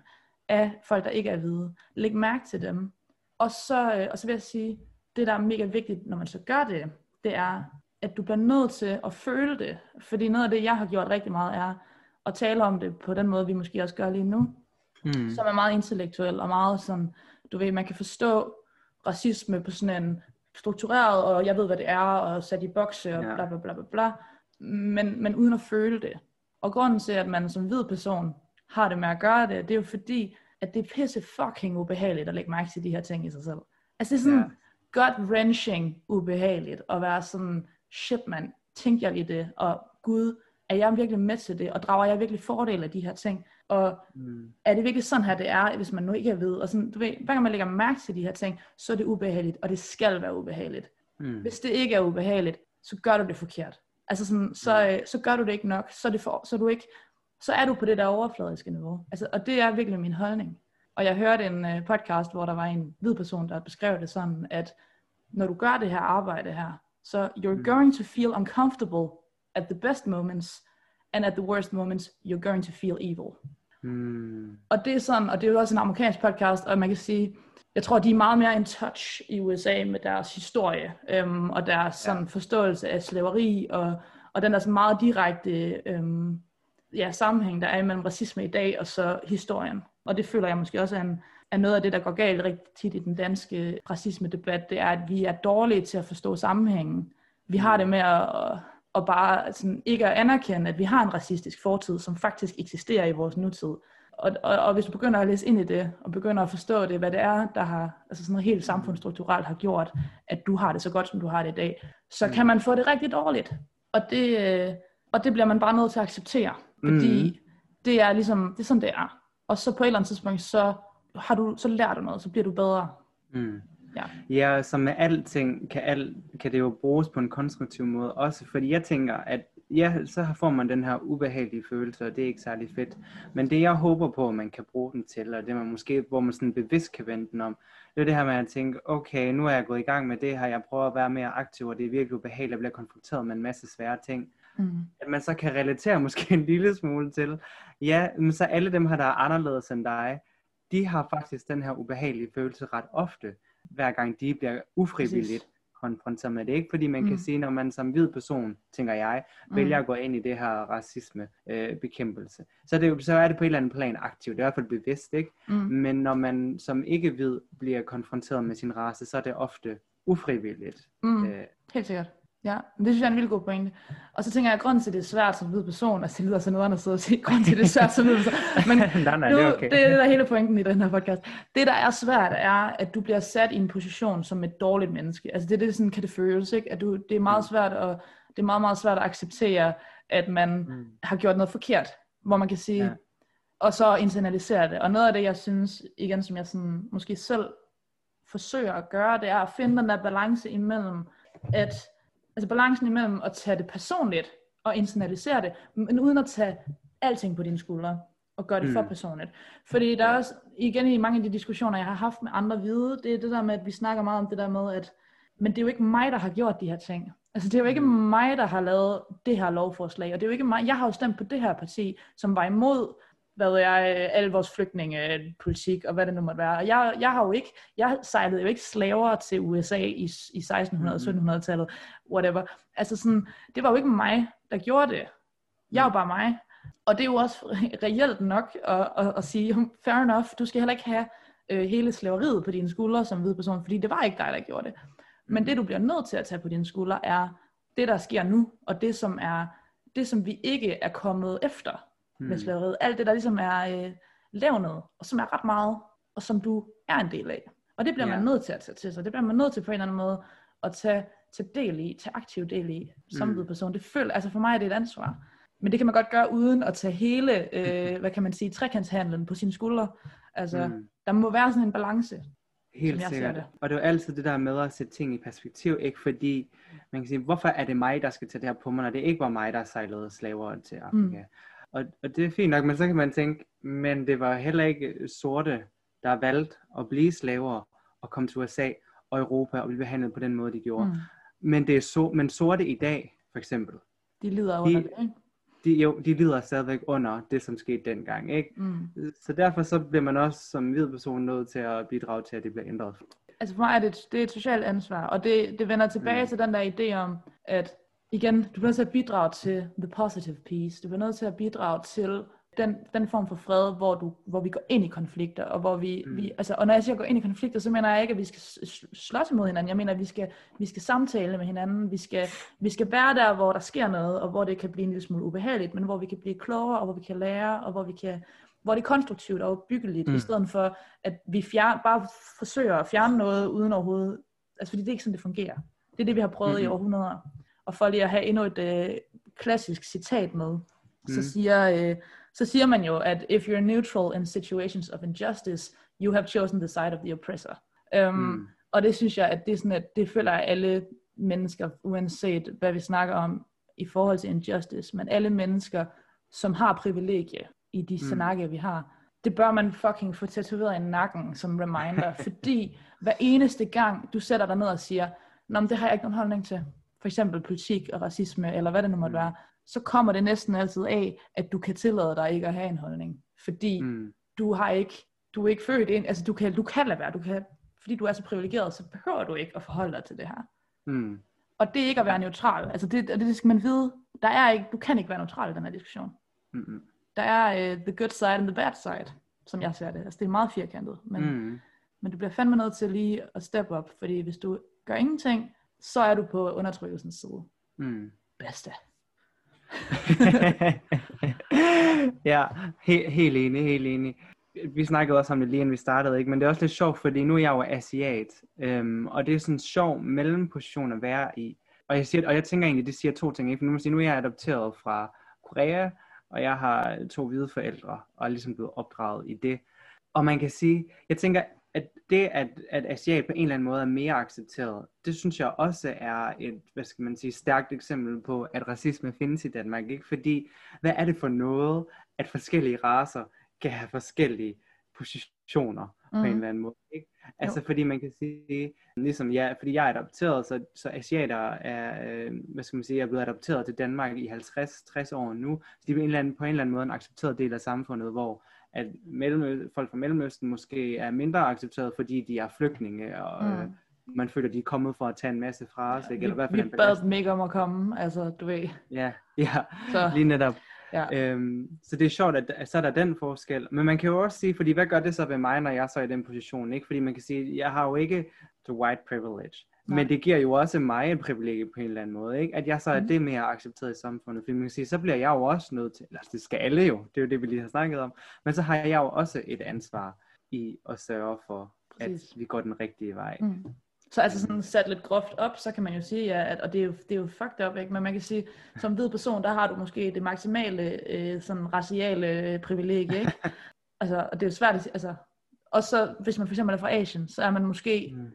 af folk, der ikke er hvide. Læg mærke til dem. Og så, øh, og så vil jeg sige, det der er mega vigtigt, når man så gør det, det er, at du bliver nødt til at føle det. Fordi noget af det, jeg har gjort rigtig meget, er at tale om det på den måde, vi måske også gør lige nu. Mm. Som er meget intellektuel og meget sådan, du ved, man kan forstå racisme på sådan en struktureret, og jeg ved, hvad det er, og sat i bokse, og ja. bla bla bla bla bla, men, men uden at føle det. Og grunden til, at man som hvid person har det med at gøre det, det er jo fordi, at det er pisse fucking ubehageligt at lægge mærke til de her ting i sig selv. Altså det er sådan ja. godt wrenching ubehageligt at være sådan, shit man, tænker jeg lige det, og gud, er jeg virkelig med til det, og drager jeg virkelig fordel af de her ting, og mm. er det virkelig sådan her det er, hvis man nu ikke er ved, og sådan, du ved, hver gang man lægger mærke til de her ting, så er det ubehageligt, og det skal være ubehageligt. Mm. Hvis det ikke er ubehageligt, så gør du det forkert. Altså sådan, så, mm. så gør du det ikke nok, så er, det for, så er du ikke, så er du på det der overfladiske niveau. Altså, og det er virkelig min holdning. Og jeg hørte en uh, podcast, hvor der var en hvid person, der beskrev det sådan, at når du gør det her arbejde her, så you're mm. going to feel uncomfortable at the best moments, and at the worst moments, you're going to feel evil. Mm. Og det er sådan, og det er jo også en amerikansk podcast, og man kan sige, jeg tror, de er meget mere in touch i USA med deres historie, øhm, og deres sådan, ja. forståelse af slaveri, og, og den der sådan meget direkte øhm, ja, sammenhæng, der er imellem racisme i dag, og så historien. Og det føler jeg måske også er, en, er noget af det, der går galt rigtig tit i den danske racisme-debat, det er, at vi er dårlige til at forstå sammenhængen. Vi har det med at, og bare sådan, ikke at anerkende, at vi har en racistisk fortid, som faktisk eksisterer i vores nutid. Og, og, og hvis du begynder at læse ind i det, og begynder at forstå det, hvad det er, der har, altså sådan noget helt samfundsstrukturelt har gjort, at du har det så godt, som du har det i dag, så kan man få det rigtig dårligt. Og det, øh, og det bliver man bare nødt til at acceptere, fordi mm. det er ligesom, det er sådan det er. Og så på et eller andet tidspunkt, så har du, så lærer du noget, så bliver du bedre. Mm. Ja. ja, som med alting kan, al, kan det jo bruges på en konstruktiv måde også, fordi jeg tænker, at ja, så får man den her ubehagelige følelse, og det er ikke særlig fedt. Men det jeg håber på, at man kan bruge den til, og det man måske, hvor man sådan bevidst kan vende den om, det er det her med at tænke, okay, nu er jeg gået i gang med det her, jeg prøver at være mere aktiv, og det er virkelig ubehageligt at blive konfronteret med en masse svære ting. Mm. At man så kan relatere måske en lille smule til, ja, men så alle dem her, der er anderledes end dig, de har faktisk den her ubehagelige følelse ret ofte hver gang de bliver ufrivilligt Præcis. Konfronteret med det. Ikke fordi man mm. kan sige, når man som hvid person, tænker jeg, vælger mm. at gå ind i det her racisme øh, bekæmpelse, så, det, så er det på et eller andet plan aktivt. Det er i hvert fald bevidst, ikke? Mm. Men når man som ikke hvid bliver konfronteret med sin race, så er det ofte ufrivilligt. Mm. Øh, Helt sikkert. Ja, det synes jeg er en vildt god pointe. Og så tænker jeg, at grunden til, at det er svært som hvid person, altså det lyder sådan noget andet sted at sige, grunden til, at det er svært som hvid person, men nej, nej, nu, det, er okay. det er det, der hele pointen i den her podcast. Det, der er svært, er, at du bliver sat i en position som et dårligt menneske. Altså det er det, sådan kan det føles, ikke? At du, det er meget mm. svært at, det er meget, meget svært at acceptere, at man mm. har gjort noget forkert, hvor man kan sige, ja. og så internalisere det. Og noget af det, jeg synes, igen, som jeg sådan, måske selv forsøger at gøre, det er at finde den der balance imellem, at altså balancen imellem at tage det personligt og internalisere det, men uden at tage alting på dine skuldre og gøre det mm. for personligt. Fordi der er også, igen i mange af de diskussioner, jeg har haft med andre hvide, det er det der med, at vi snakker meget om det der med, at men det er jo ikke mig, der har gjort de her ting. Altså det er jo ikke mm. mig, der har lavet det her lovforslag, og det er jo ikke mig, jeg har jo stemt på det her parti, som var imod hvad ved jeg, al vores flygtningepolitik og hvad det nu måtte være. Og jeg, jeg har jo ikke, jeg sejlede jo ikke slaver til USA i, i 1600 1700-tallet, whatever. Altså sådan, det var jo ikke mig, der gjorde det. Jeg var bare mig. Og det er jo også reelt nok at, at, at sige, fair enough, du skal heller ikke have øh, hele slaveriet på dine skuldre som hvide person, fordi det var ikke dig, der gjorde det. Men mm. det, du bliver nødt til at tage på dine skuldre, er det, der sker nu, og det, som er det, som vi ikke er kommet efter mm. med slaveriet. Alt det, der ligesom er øh, levnet, og som er ret meget, og som du er en del af. Og det bliver yeah. man nødt til at tage til sig. Det bliver man nødt til på en eller anden måde at tage, tage del i, tage aktiv del i, som mm. person. Det føler, altså for mig er det et ansvar. Men det kan man godt gøre uden at tage hele, øh, hvad kan man sige, trekantshandlen på sine skuldre. Altså, mm. der må være sådan en balance. Helt sikkert. Det. Og det er jo altid det der med at sætte ting i perspektiv, ikke? Fordi man kan sige, hvorfor er det mig, der skal tage det her på mig, når det ikke var mig, der sejlede slaver til Afrika? Mm. Og, og det er fint nok, men så kan man tænke, men det var heller ikke sorte, der valgte at blive slaver og komme til USA og Europa og blive behandlet på den måde, de gjorde. Mm. Men, det er så, men sorte i dag, for eksempel. De lider under de, det, ikke? De, jo, de lider stadigvæk under det, som skete dengang. Ikke? Mm. Så derfor så bliver man også som hvid person nødt til at bidrage til, at det bliver ændret. Altså for mig er det, det er et socialt ansvar, og det, det vender tilbage mm. til den der idé om, at igen, du bliver nødt til at bidrage til the positive piece. Du bliver nødt til at bidrage til den, den form for fred, hvor, du, hvor vi går ind i konflikter, og hvor vi, mm. vi, altså, og når jeg siger gå ind i konflikter, så mener jeg ikke, at vi skal slås imod hinanden. Jeg mener, at vi skal, vi skal samtale med hinanden. Vi skal, vi skal være der, hvor der sker noget, og hvor det kan blive en lille smule ubehageligt, men hvor vi kan blive klogere, og hvor vi kan lære, og hvor vi kan hvor det er konstruktivt og byggeligt, mm. i stedet for, at vi fjern, bare forsøger at fjerne noget uden overhovedet, altså fordi det er ikke sådan, det fungerer. Det er det, vi har prøvet mm-hmm. i århundreder. Og for lige at have endnu et øh, klassisk citat med, mm. så siger øh, så siger man jo, at if you're neutral in situations of injustice, you have chosen the side of the oppressor. Um, mm. Og det synes jeg, at det er sådan, at det føler alle mennesker, uanset hvad vi snakker om i forhold til injustice, men alle mennesker, som har privilegie i de mm. snakke, vi har, det bør man fucking få tatoveret i nakken som reminder, fordi hver eneste gang, du sætter dig ned og siger, Nå, men det har jeg ikke nogen holdning til, for eksempel politik og racisme, eller hvad det nu måtte være, så kommer det næsten altid af, at du kan tillade dig ikke at have en holdning. Fordi mm. du har ikke, du er ikke født ind, altså du kan, du kan lade være, du kan, fordi du er så privilegeret, så behøver du ikke at forholde dig til det her. Mm. Og det er ikke at være neutral. Altså det, det, det skal man vide. Der er ikke, du kan ikke være neutral i den her diskussion. Mm-hmm. Der er uh, the good side and the bad side, som jeg ser det. Altså det er meget firkantet. Men, mm. men du bliver fandme nødt til lige at step up, fordi hvis du gør ingenting, så er du på undertrykkelsens side. Mm. Bedste. ja, he- helt enig, helt enig. Vi snakkede også om det lige inden vi startede, ikke? men det er også lidt sjovt, fordi nu er jeg jo asiat, øhm, og det er sådan en sjov mellemposition at være i. Og jeg, siger, og jeg tænker egentlig, det siger to ting, ikke? for nu, må sige, nu er jeg adopteret fra Korea, og jeg har to hvide forældre, og er ligesom blevet opdraget i det. Og man kan sige, jeg tænker, at det, at, at asiat på en eller anden måde er mere accepteret, det synes jeg også er et, hvad skal man sige, stærkt eksempel på, at racisme findes i Danmark. Ikke? Fordi, hvad er det for noget, at forskellige raser kan have forskellige positioner mm. på en mm. eller anden måde. Ikke? Altså jo. fordi man kan sige, ligesom ja, fordi jeg er adopteret, så, så asiater er, øh, hvad skal man sige, er blevet adopteret til Danmark i 50-60 år nu, så de er på en, eller anden, på en eller anden måde en accepteret del af samfundet, hvor at mellem, folk fra Mellemøsten måske er mindre accepteret, fordi de er flygtninge, og mm. øh, man føler, de er kommet for at tage en masse fra os. Ikke? Eller hvad for vi bad dem ikke om at komme, altså du ved. Ja, ja så. lige netop. Ja. Øhm, så det er sjovt, at, at så er der den forskel. Men man kan jo også sige, fordi hvad gør det så ved mig, når jeg så er i den position? Ikke? Fordi man kan sige, jeg har jo ikke the white privilege. Nej. Men det giver jo også mig en privilegie på en eller anden måde, ikke? At jeg så er mm. det mere accepteret i samfundet. Fordi man kan sige, så bliver jeg jo også nødt til, eller det skal alle jo, det er jo det, vi lige har snakket om. Men så har jeg jo også et ansvar i at sørge for, Præcis. at vi går den rigtige vej. Mm. Så altså sådan sat lidt groft op, så kan man jo sige, ja, at, og det er, jo, det er jo fucked up, ikke? men man kan sige, som hvid person, der har du måske det maksimale øh, sådan raciale øh, privilegie, ikke? altså, og det er jo svært at sige, altså, og så hvis man for eksempel er fra Asien, så er man måske mm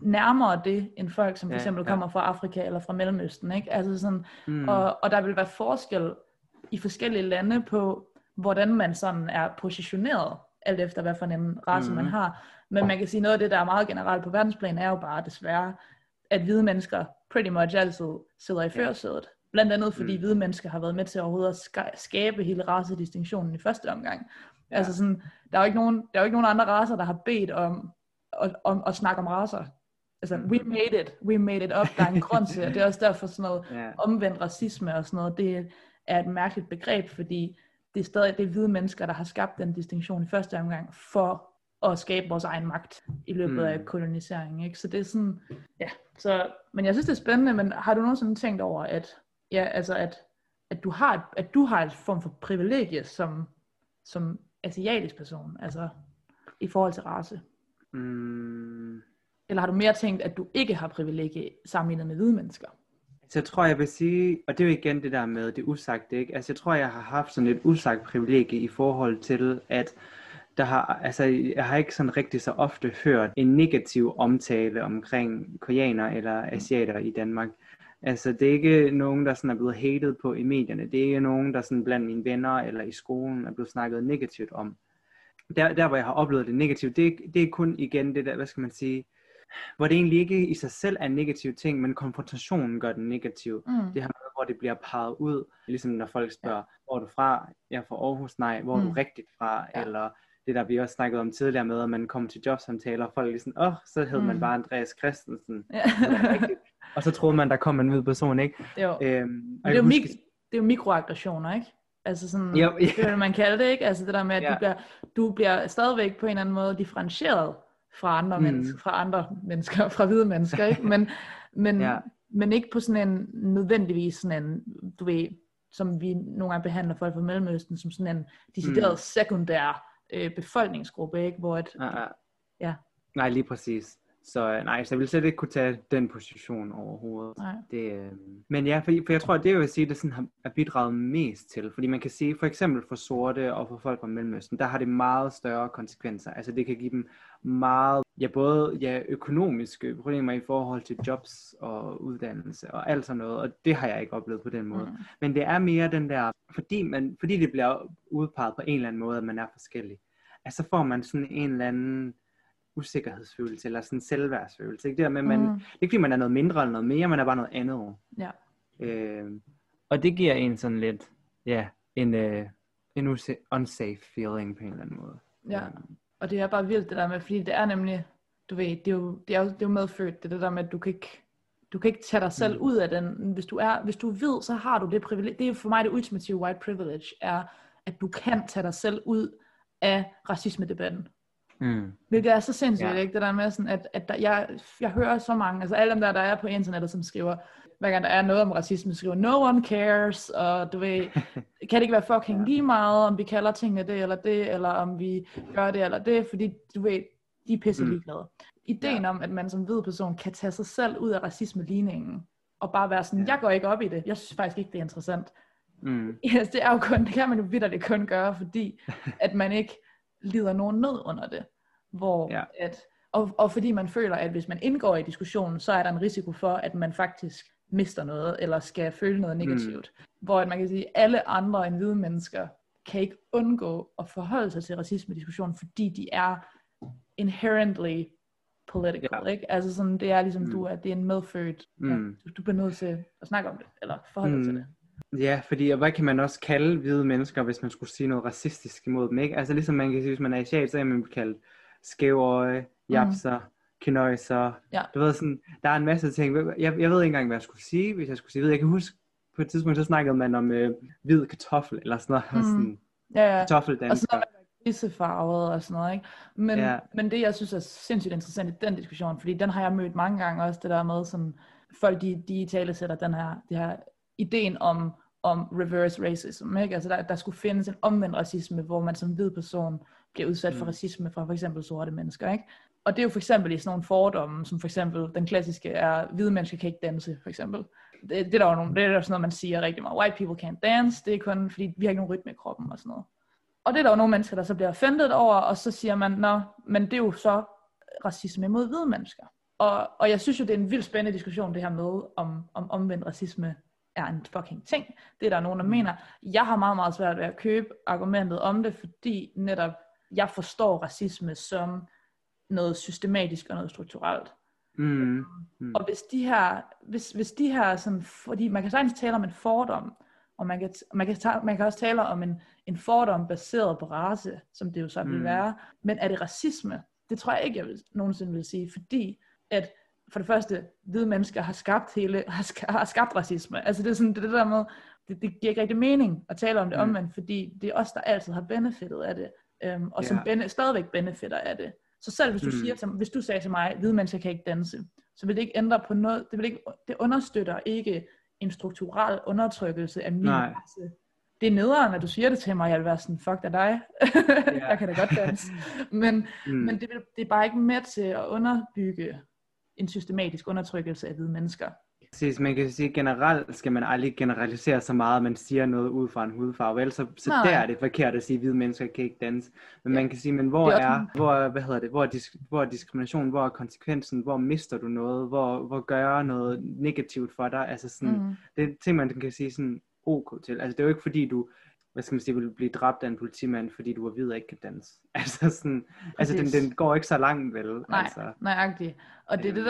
nærmere det, end folk, som for eksempel ja, ja. kommer fra Afrika eller fra Mellemøsten. Ikke? Altså sådan, mm. og, og der vil være forskel i forskellige lande på, hvordan man sådan er positioneret, alt efter hvad for en race mm. man har. Men man kan sige, noget af det, der er meget generelt på verdensplan, er jo bare desværre, at hvide mennesker pretty much altid sidder i førersædet. Blandt andet fordi mm. hvide mennesker har været med til overhovedet at skabe hele racedistinktionen i første omgang. Ja. Altså sådan, der er jo ikke nogen, der er jo ikke nogen andre racer, der har bedt om at, at, at snakke om racer. Altså, we mm. made it. We made it up. Der er en grund til det. Det er også derfor sådan noget yeah. omvendt racisme og sådan noget. Det, er et mærkeligt begreb, fordi det er stadig det er hvide mennesker, der har skabt den distinktion i første omgang, for at skabe vores egen magt i løbet mm. af koloniseringen. Ikke? Så det er sådan, ja. Så, men jeg synes, det er spændende, men har du nogensinde tænkt over, at, ja, altså at, at, du har, et, at du har et form for privilegie som, som asiatisk person, altså i forhold til race? Mm. Eller har du mere tænkt, at du ikke har privilegie sammenlignet med hvide mennesker? Så jeg tror, jeg vil sige, og det er jo igen det der med det usagte, ikke? Altså jeg tror, jeg har haft sådan et usagt privilegie i forhold til, at der har, altså, jeg har ikke sådan rigtig så ofte hørt en negativ omtale omkring koreaner eller asiater i Danmark. Altså, det er ikke nogen, der sådan er blevet hated på i medierne. Det er ikke nogen, der sådan blandt mine venner eller i skolen er blevet snakket negativt om. Der, der hvor jeg har oplevet det negativt, det, det er kun igen det der, hvad skal man sige, hvor det egentlig ikke i sig selv er en negativ ting, men konfrontationen gør den negativ. Mm. Det her med, hvor det bliver peget ud, ligesom når folk spørger, ja. hvor er du fra? Jeg er fra Aarhus, nej, hvor er mm. du rigtigt fra? Ja. Eller det der vi også snakkede om tidligere med, at man kommer til jobsamtaler, og folk er sådan, åh, oh, så hed mm. man bare Andreas Christensen. Ja. og så troede man, der kom en hvid person, ikke? Jo. Øhm, det, er jo mik- det er jo mikroaggressioner, ikke? Altså sådan, ja. det vil man kalde det, ikke? Altså det der med, at ja. du, bliver, du bliver stadigvæk på en eller anden måde differentieret fra andre, mm. mennesker, fra andre mennesker, fra hvide mennesker, ikke? Men, men, ja. men ikke på sådan en nødvendigvis sådan en, du ved, som vi nogle gange behandler folk fra Mellemøsten, som sådan en decideret mm. sekundær øh, befolkningsgruppe, ikke? Hvor at, ja, ja. ja. Nej, lige præcis. Så øh, nej, så jeg vil slet ikke kunne tage den position overhovedet. Nej. Det, øh... Men ja, for, for jeg tror, det jeg vil sige, det sådan har, har bidraget mest til. Fordi man kan sige, for eksempel for sorte og for folk fra Mellemøsten, der har det meget større konsekvenser. Altså det kan give dem meget, ja både ja, økonomiske problemer i forhold til jobs og uddannelse og alt sådan noget. Og det har jeg ikke oplevet på den måde. Mm. Men det er mere den der, fordi, man, fordi det bliver udpeget på en eller anden måde, at man er forskellig. Altså får man sådan en eller anden usikkerhedsfølelse, eller sådan selvværdsfølelse. Ikke? Det, med, man, mm. det er ikke fordi, man er noget mindre eller noget mere, man er bare noget andet. Ja. Øh, og det giver en sådan lidt, ja, en, uh, en unsafe feeling på en eller anden måde. Ja, øh. og det er bare vildt det der med, fordi det er nemlig, du ved, det er jo, det er jo, det er jo medfødt, det, det der med, at du kan ikke, du kan ikke tage dig selv mm. ud af den. Hvis du er, hvis du ved, så har du det privilegie. Det er for mig det ultimative white privilege, er, at du kan tage dig selv ud af racisme-debatten. Mm. Hvilket er så sindssygt, ja. ikke? Det der med sådan, at, at der, jeg, jeg hører så mange, altså alle dem der, der er på internettet, som skriver, hver gang der er noget om racisme, skriver, no one cares, og du ved, kan det ikke være fucking lige meget, om vi kalder tingene det eller det, eller om vi gør det eller det, fordi du ved, de er pisse mm. ligeglade. Ideen ja. om, at man som hvid person kan tage sig selv ud af racisme-ligningen, og bare være sådan, ja. jeg går ikke op i det, jeg synes faktisk ikke, det er interessant. Mm. Yes, det er jo kun, det kan man jo vidderligt kun gøre, fordi at man ikke lider nogen nød under det. Hvor ja. at, og, og fordi man føler, at hvis man indgår i diskussionen, så er der en risiko for, at man faktisk mister noget, eller skal føle noget negativt. Mm. Hvor at man kan sige, at alle andre end hvide mennesker kan ikke undgå at forholde sig til racisme-diskussionen, fordi de er inherently political, ja. ikke? Altså sådan, det er ligesom, mm. du er, det er en medfødt, mm. ja, du, du bliver nødt til at snakke om det, eller forholde mm. til det. Ja, fordi hvad kan man også kalde hvide mennesker, hvis man skulle sige noget racistisk imod dem, ikke? Altså ligesom man kan sige, hvis man er asiat, så er man kaldt skævøje, japser, mm. knøjser. Ja. Du ved sådan, der er en masse ting. Jeg, jeg ved ikke engang, hvad jeg skulle sige, hvis jeg skulle sige. Jeg kan huske, på et tidspunkt, så snakkede man om øh, hvid kartoffel, eller sådan noget. Mm. Sådan, ja, ja. Kartoffeldansker. Og sådan noget grisefarvet og sådan noget, ikke? Men, ja. men det, jeg synes er sindssygt interessant i den diskussion, fordi den har jeg mødt mange gange også, det der med sådan, folk de, de tale sætter den her, det her ideen om, om reverse racism, ikke? Altså der, der skulle findes en omvendt racisme, hvor man som hvid person bliver udsat for mm. racisme fra for eksempel sorte mennesker, ikke? Og det er jo for eksempel i sådan nogle fordomme, som for eksempel den klassiske er, hvide mennesker kan ikke danse, for eksempel. Det, det, er der jo nogle, det er der sådan noget, man siger rigtig meget. White people can't dance, det er kun fordi, vi har ikke nogen rytme i kroppen og sådan noget. Og det er der jo nogle mennesker, der så bliver offended over, og så siger man, nå, men det er jo så racisme mod hvide mennesker. Og, og jeg synes jo, det er en vildt spændende diskussion, det her med, om, om omvendt racisme er en fucking ting. Det er der nogen, der mm. mener. Jeg har meget, meget svært ved at købe argumentet om det, fordi netop jeg forstår racisme som noget systematisk og noget strukturelt. Mm. Mm. Og hvis de her, hvis, hvis de her sådan, fordi man kan sagtens tale om en fordom, og man kan, man kan, man kan også tale om en, en fordom baseret på race, som det jo så vil mm. være. Men er det racisme? Det tror jeg ikke, jeg vil, nogensinde vil sige, fordi at for det første, hvide mennesker har skabt hele, har skabt, har skabt racisme. Altså det er sådan det, der med, det, det giver ikke rigtig mening at tale om det Mm. omvendt, fordi det er os, der altid har benefitet af det, øhm, og som Ja. bene, stadigvæk benefitter af det. Så selv hvis du, Mm. siger til, hvis du sagde til mig, hvide mennesker kan ikke danse, så vil det ikke ændre på noget, det, vil ikke, det understøtter ikke en strukturel undertrykkelse af min Nej. race. Det er nederen, at du siger det til mig, jeg vil være sådan, fuck dig, Ja. jeg kan da godt danse. Men, Mm. men det, vil, det er bare ikke med til at underbygge en systematisk undertrykkelse af hvide mennesker. Præcis, man kan sige, generelt skal man aldrig generalisere så meget, at man siger noget ud fra en hudfarve. Ellers så, så Nej. der er det forkert at sige, at hvide mennesker kan ikke danse. Men Ja. man kan sige, men hvor er er, hvor, hvad hedder det, hvor er, disk, hvor er diskrimination, hvor er konsekvensen, hvor mister du noget, hvor, hvor gør noget negativt for dig? Altså sådan, Mm. det er ting, man kan sige sådan ok til. Altså det er jo ikke fordi, du hvad skal man sige, vil blive dræbt af en politimand, fordi du er hvid og ikke kan danse. Altså sådan, altså den, den går ikke så langt, vel? Nej, Altså, nøjagtigt. Og det er det Øhm.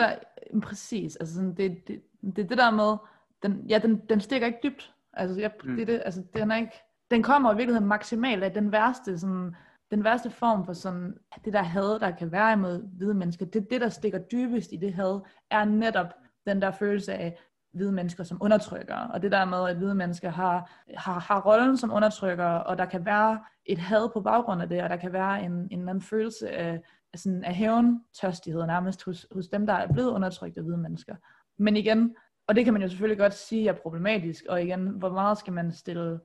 der, præcis, altså sådan, det, det, det er det der med, den, ja, den, den stikker ikke dybt. Altså, jeg, Mm. det det, altså, den er ikke, den kommer i virkeligheden maksimalt af den værste, sådan, den værste form for sådan, det der had, der kan være imod hvide mennesker, det, det der stikker dybest i det had, er netop den der følelse af hvide mennesker som undertrykker, og det der med, at hvide mennesker har, har, har rollen som undertrykker, og der kan være et had på baggrund af det, og der kan være en, en anden følelse af, af, sådan, af hævntørstighed nærmest hos, hos dem, der er blevet undertrykt af hvide mennesker. Men igen, og det kan man jo selvfølgelig godt sige er problematisk, og igen, hvor meget skal man stille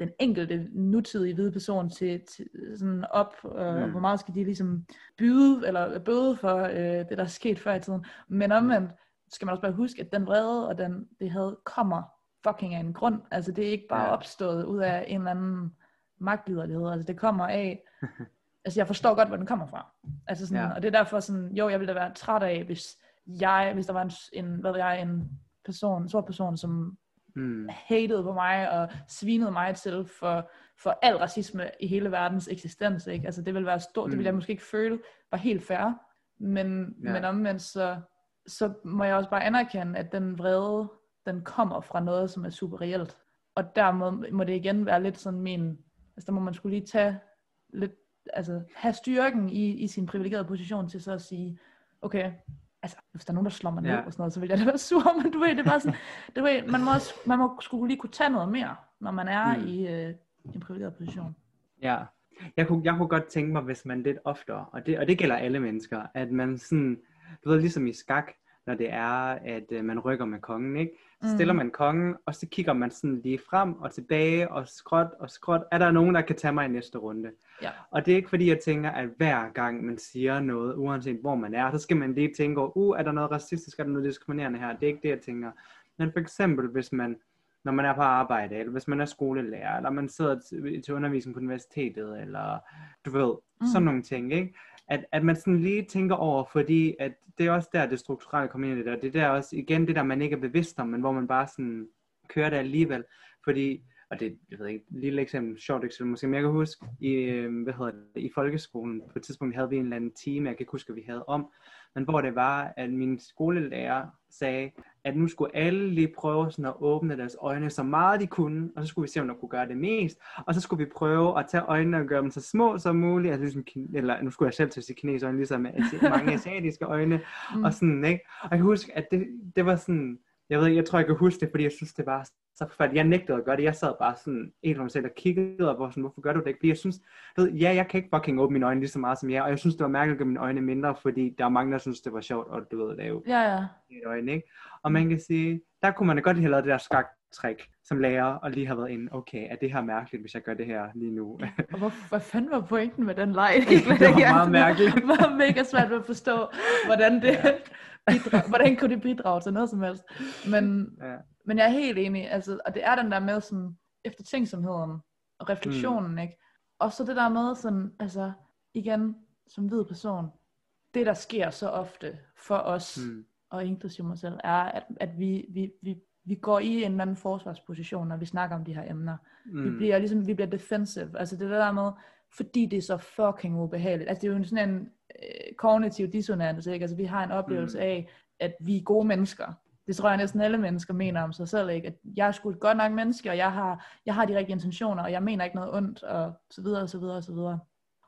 den enkelte nutidige hvide person til, til sådan op, øh, mm. hvor meget skal de ligesom byde, eller bøde for øh, det, der er sket før i tiden. Men omvendt skal man også bare huske, at den vrede og den, det had kommer fucking af en grund. Altså det er ikke bare Ja. opstået ud af en eller anden magtliderlighed. Altså det kommer af, altså jeg forstår godt, hvor den kommer fra. Altså sådan, Ja. Og det er derfor sådan, jo, jeg ville da være træt af, hvis jeg, hvis der var en, en hvad ved jeg, en person, en sort person, som mm, hatede på mig og svinede mig til for, for al racisme i hele verdens eksistens. Ikke? Altså det ville være stort, mm. det ville jeg Mm. måske ikke føle var helt fair. Men, ja. men omvendt så, så må jeg også bare anerkende, at den vrede, den kommer fra noget, som er super reelt. Og der må, må det igen være lidt sådan min, altså der må man skulle lige tage lidt, altså have styrken i, i sin privilegerede position til så at sige, okay, altså hvis der er nogen, der slår mig ned Ja. og sådan noget, så vil jeg da være sur, men du ved, det er bare sådan, du ved, man må, også, man må skulle lige kunne tage noget mere, når man er Mm. i øh, en privilegeret position. Ja, jeg kunne, jeg kunne godt tænke mig, hvis man lidt oftere, og det, og det gælder alle mennesker, at man sådan, du ved, ligesom i skak, når det er, at øh, man rykker med kongen, ikke? Så Mm. stiller man kongen, og så kigger man sådan lige frem og tilbage, og skråt og skråt. Er der nogen, der kan tage mig i næste runde? Ja. Og det er ikke fordi, jeg tænker, at hver gang man siger noget, uanset hvor man er, så skal man lige tænke, uh, er der noget racistisk, er der noget diskriminerende her? Det er ikke det, jeg tænker. Men for eksempel, hvis man, når man er på arbejde, eller hvis man er skolelærer, eller man sidder til, til undervisning på universitetet, eller du ved, mm. sådan nogle ting, ikke? At, at man sådan lige tænker over, fordi at det er også der, det strukturelle kommer ind i det der. Det er der også, igen, det der, man ikke er bevidst om, men hvor man bare sådan kører det alligevel. Fordi, og det jeg ved ikke, et lille eksempel, sjovt eksempel måske, men jeg kan huske, i, øh, hvad hedder det, i folkeskolen, på et tidspunkt havde vi en eller anden time, jeg kan huske, hvad vi havde om, men hvor det var, at min skolelærer sagde, at nu skulle alle lige prøve sådan at åbne deres øjne så meget de kunne, og så skulle vi se, om der kunne gøre det mest, og så skulle vi prøve at tage øjnene og gøre dem så små som muligt, altså ligesom, eller nu skulle jeg selv til at sige kinesiske øjne, ligesom mange asiatiske øjne, Mm. og sådan, ikke? Og jeg kan huske, at det, det var sådan, jeg ved ikke, jeg tror, jeg kan huske det, fordi jeg synes, det var så forfærdeligt. Jeg nægtede at gøre det. Jeg sad bare sådan en for mig selv og kiggede, og var sådan, hvorfor gør du det ikke? Fordi jeg synes, du ved, ja, jeg kan ikke fucking åbne mine øjne lige så meget som jer, og jeg synes, det var mærkeligt at gøre mine øjne mindre, fordi der er mange, der synes, det var sjovt, og du ved, lave Ja, ja. mine øjne, ikke? Og man kan sige, der kunne man da godt have lavet det der skaktræk som lærer, og lige have været inde, okay, er det her mærkeligt, hvis jeg gør det her lige nu? Og hvor, hvad fanden var pointen med den leg? Det, var meget mærkeligt. Det var mega svært at forstå, hvordan det bidra- hvordan kunne det bidrage til noget som helst. Men, ja. Men jeg er helt enig, altså, og det er den der med sådan, eftertænksomheden og refleksionen, mm. ikke? Og så det der med sådan, altså, igen, som hvid person, det der sker så ofte for os, mm. Og inklusive mig selv, er, at, at vi, vi, vi, vi går i en eller anden forsvarsposition, når vi snakker om de her emner. Mm. Vi bliver ligesom, vi bliver defensive. Altså det der med, fordi det er så fucking ubehageligt. Altså det er jo sådan en øh, kognitiv dissonans, ikke? Altså vi har en oplevelse mm. af, at vi er gode mennesker. Det tror jeg næsten alle mennesker mener om sig selv, ikke? At jeg er sgu et godt nok menneske, og jeg har, jeg har de rigtige intentioner, og jeg mener ikke noget ondt, og så videre, og så videre, og så videre.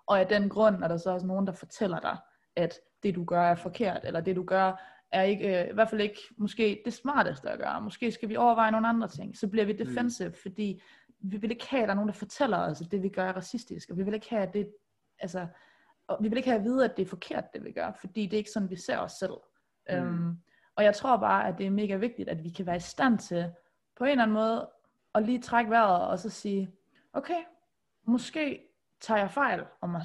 Og af den grund er der så også nogen, der fortæller dig, at det du gør er forkert, eller det du gør er ikke, øh, i hvert fald ikke måske det smarteste at gøre. Måske skal vi overveje nogle andre ting. Så bliver vi defensive, mm. fordi vi vil ikke have, at der er nogen, der fortæller os, at det vi gør er racistisk, og vi vil ikke have, at det, altså, og vi vil ikke have at vide, at det er forkert, det vi gør, fordi det er ikke sådan, vi ser os selv. Mm. Øhm, og jeg tror bare, at det er mega vigtigt, at vi kan være i stand til, på en eller anden måde, at lige trække vejret, og så sige, okay, måske tager jeg fejl om mig,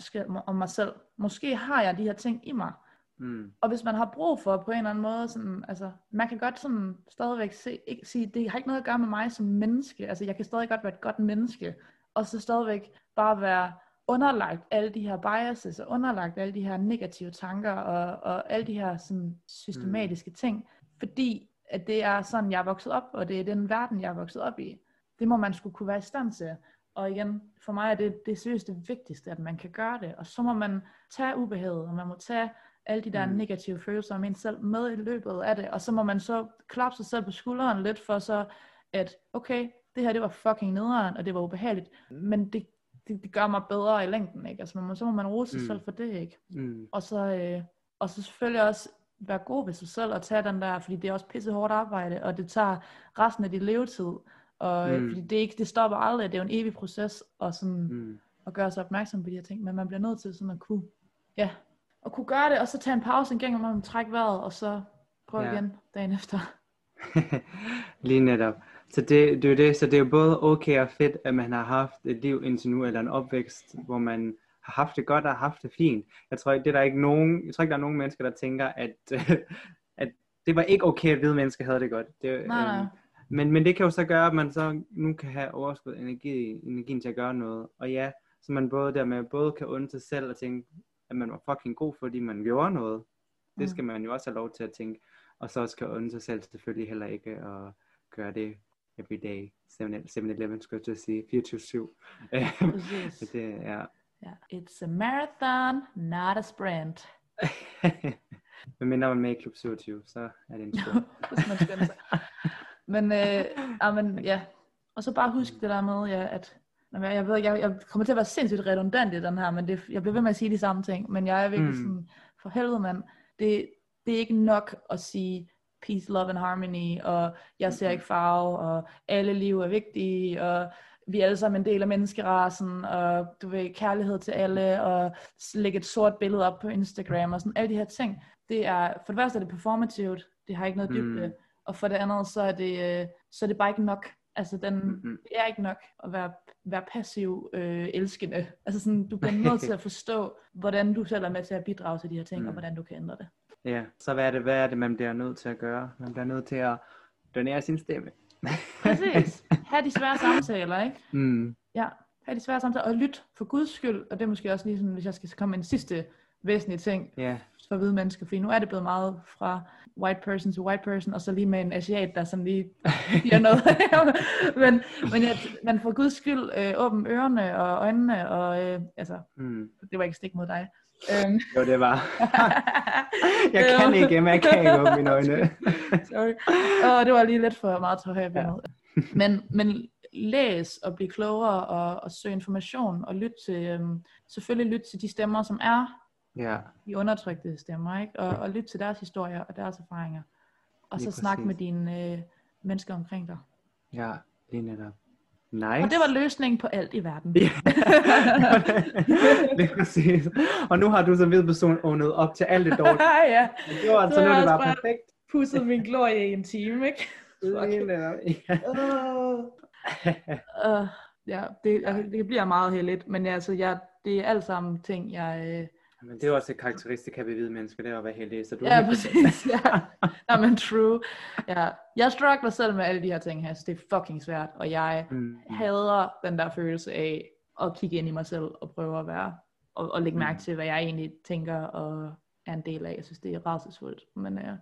om mig selv. Måske har jeg de her ting i mig. Mm. Og hvis man har brug for på en eller anden måde, sådan, altså, man kan godt sådan stadigvæk se, ikke, sige, det har ikke noget at gøre med mig som menneske. Altså, jeg kan stadig godt være et godt menneske, og så stadigvæk bare være underlagt alle de her biases, og underlagt alle de her negative tanker, og, og alle de her sådan, systematiske mm. ting, fordi at det er sådan, jeg er vokset op, og det er den verden, jeg er vokset op i. Det må man skulle kunne være i stand til. Og igen, for mig er det, det seriøst det vigtigste, at man kan gøre det. Og så må man tage ubehaget, og man må tage alle de der mm. negative følelser om en selv med i løbet af det. Og så må man så klappe sig selv på skulderen lidt for så, at okay, det her det var fucking nederen, og det var ubehageligt. Men det, det, det gør mig bedre i længden, ikke? Altså man, så må man rose sig mm. selv for det, ikke? Mm. Og, så, øh, og så selvfølgelig også være god ved sig selv og tage den der, fordi det er også pisse hårdt arbejde, og det tager resten af dit levetid. Og øh, mm. fordi det, ikke, det stopper aldrig, det er jo en evig proces og sådan, mm. at gøre sig opmærksom på de her ting, men man bliver nødt til sådan at kunne, ja, at kunne gøre det, og så tage en pause en gang, og man trække vejret, og så prøve ja. igen dagen efter. Lige netop. Så det, det er det, så det er jo både okay og fedt, at man har haft et liv indtil nu, eller en opvækst, hvor man har haft det godt og har haft det fint. Jeg tror det er der ikke nogen, jeg tror ikke, der er nogen mennesker, der tænker, at, at det var ikke okay, at hvide mennesker havde det godt. Det, nej. Øhm, men, men det kan jo så gøre, at man så nu kan have overskud energi, energien til at gøre noget. Og ja, så man både dermed både kan undre sig selv og tænke, at man var fucking god, fordi man gjorde noget. Det mm. skal man jo også have lov til at tænke. Og så også kan undre sig selv selvfølgelig heller ikke at gøre det every day. 7-Eleven skulle jeg til at sige. 24-7. det er... Ja. It's a marathon, not a sprint. Men mindre man med i klub 27, så er det en sprint. Men, øh, ja, men ja. Og så bare husk det der med, ja, at jeg, jeg ved jeg, jeg kommer til at være sindssygt redundant i den her, men det, jeg bliver ved med at sige de samme ting, men jeg er virkelig mm. sådan, for helvede mand, det, det er ikke nok at sige peace, love and harmony, og jeg ser ikke farve, og alle liv er vigtige, og vi er alle sammen en del af menneskerasen, og du ved, kærlighed til alle, og lægge et sort billede op på Instagram, og sådan alle de her ting. Det er, for det første er det performativt, det har ikke noget dybde, mm. og for det andet, så er det, øh, så er det bare ikke nok. Altså, den, mm-hmm. det er ikke nok at være, være passiv øh, elskende. Altså, sådan, du bliver nødt til at forstå, hvordan du selv er med til at bidrage til de her ting, mm. og hvordan du kan ændre det. Ja, så hvad er det, hvad er det, man bliver nødt til at gøre? Man bliver nødt til at donere sin stemme. Præcis. Ha' de svære samtaler, ikke? Mm. Ja, ha' de svære samtaler, og lyt for guds skyld, og det er måske også lige sådan, hvis jeg skal komme med en sidste væsentlige ting yeah. for hvide mennesker, fordi nu er det blevet meget fra white person to white person, og så lige med en asiat, der sådan lige siger noget. men men ja, man får guds skyld øh, åbne ørerne og øjnene, og øh, altså, mm. det var ikke stik mod dig. Um. Jo, det var. jeg kan ikke, men jeg kan ikke åbne mine øjne. Sorry. Oh, det var lige lidt for meget til højre ja. men, men læs og bliv klogere og, og søg information og lyt til, um, selvfølgelig lyt til de stemmer, som er ja. de undertrykte stemmer, ikke? Og, og lyt til deres historier og deres erfaringer. Og lige så snak med dine øh, mennesker omkring dig. Ja, lige netop. Nice. Og det var løsningen på alt i verden. Ja. det er præcis. Og nu har du som hvid person åbnet op til alt det dårlige. ja. Det var altså, nu det var perfekt. Pusset min glorie i en time, ikke? Ja. Uh, uh, ja, det, altså, det bliver meget heldigt, men altså, jeg, det er alt sammen ting, jeg, øh, men det er også et karakteristika ved hvide mennesker, det er at være heldig. Så du ja, præcis. Ja. Nå, men true. Ja. Jeg struggler selv med alle de her ting her, så det er fucking svært, og jeg mm. hader den der følelse af at kigge ind i mig selv og prøve at være, og, og lægge mærke mm. til, hvad jeg egentlig tænker og er en del af. Jeg synes, det er rædselsfuldt. Men, ja. Jeg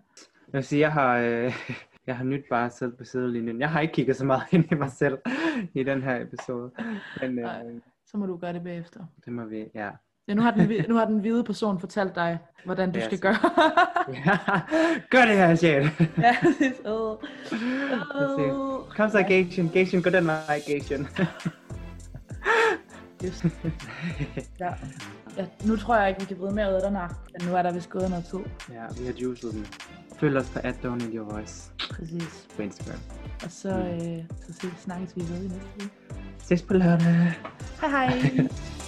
vil sige, jeg har, øh, jeg har nyt bare selv på sidelinjen. Jeg har ikke kigget så meget ind i mig selv i den her episode. Men, øh, så må du gøre det bagefter. Det må vi, ja. Ja, nu har, den, nu har den hvide person fortalt dig, hvordan du ja, skal gøre. ja, gør det her, Sjæl. ja, præcis. Oh. Oh. Kom så, Gation. Gation, gå den vej, Gation. Just. ja. ja. Nu tror jeg ikke, vi kan vride mere ud af den her. Men nu er der vist gået noget tid. ja, vi har juicet den. Følg os på at Donate Your Voice Præcis. på Instagram. Og så, øh, så ses, snakkes vi ved i næste uge. Ses på lørdag. Hej hej!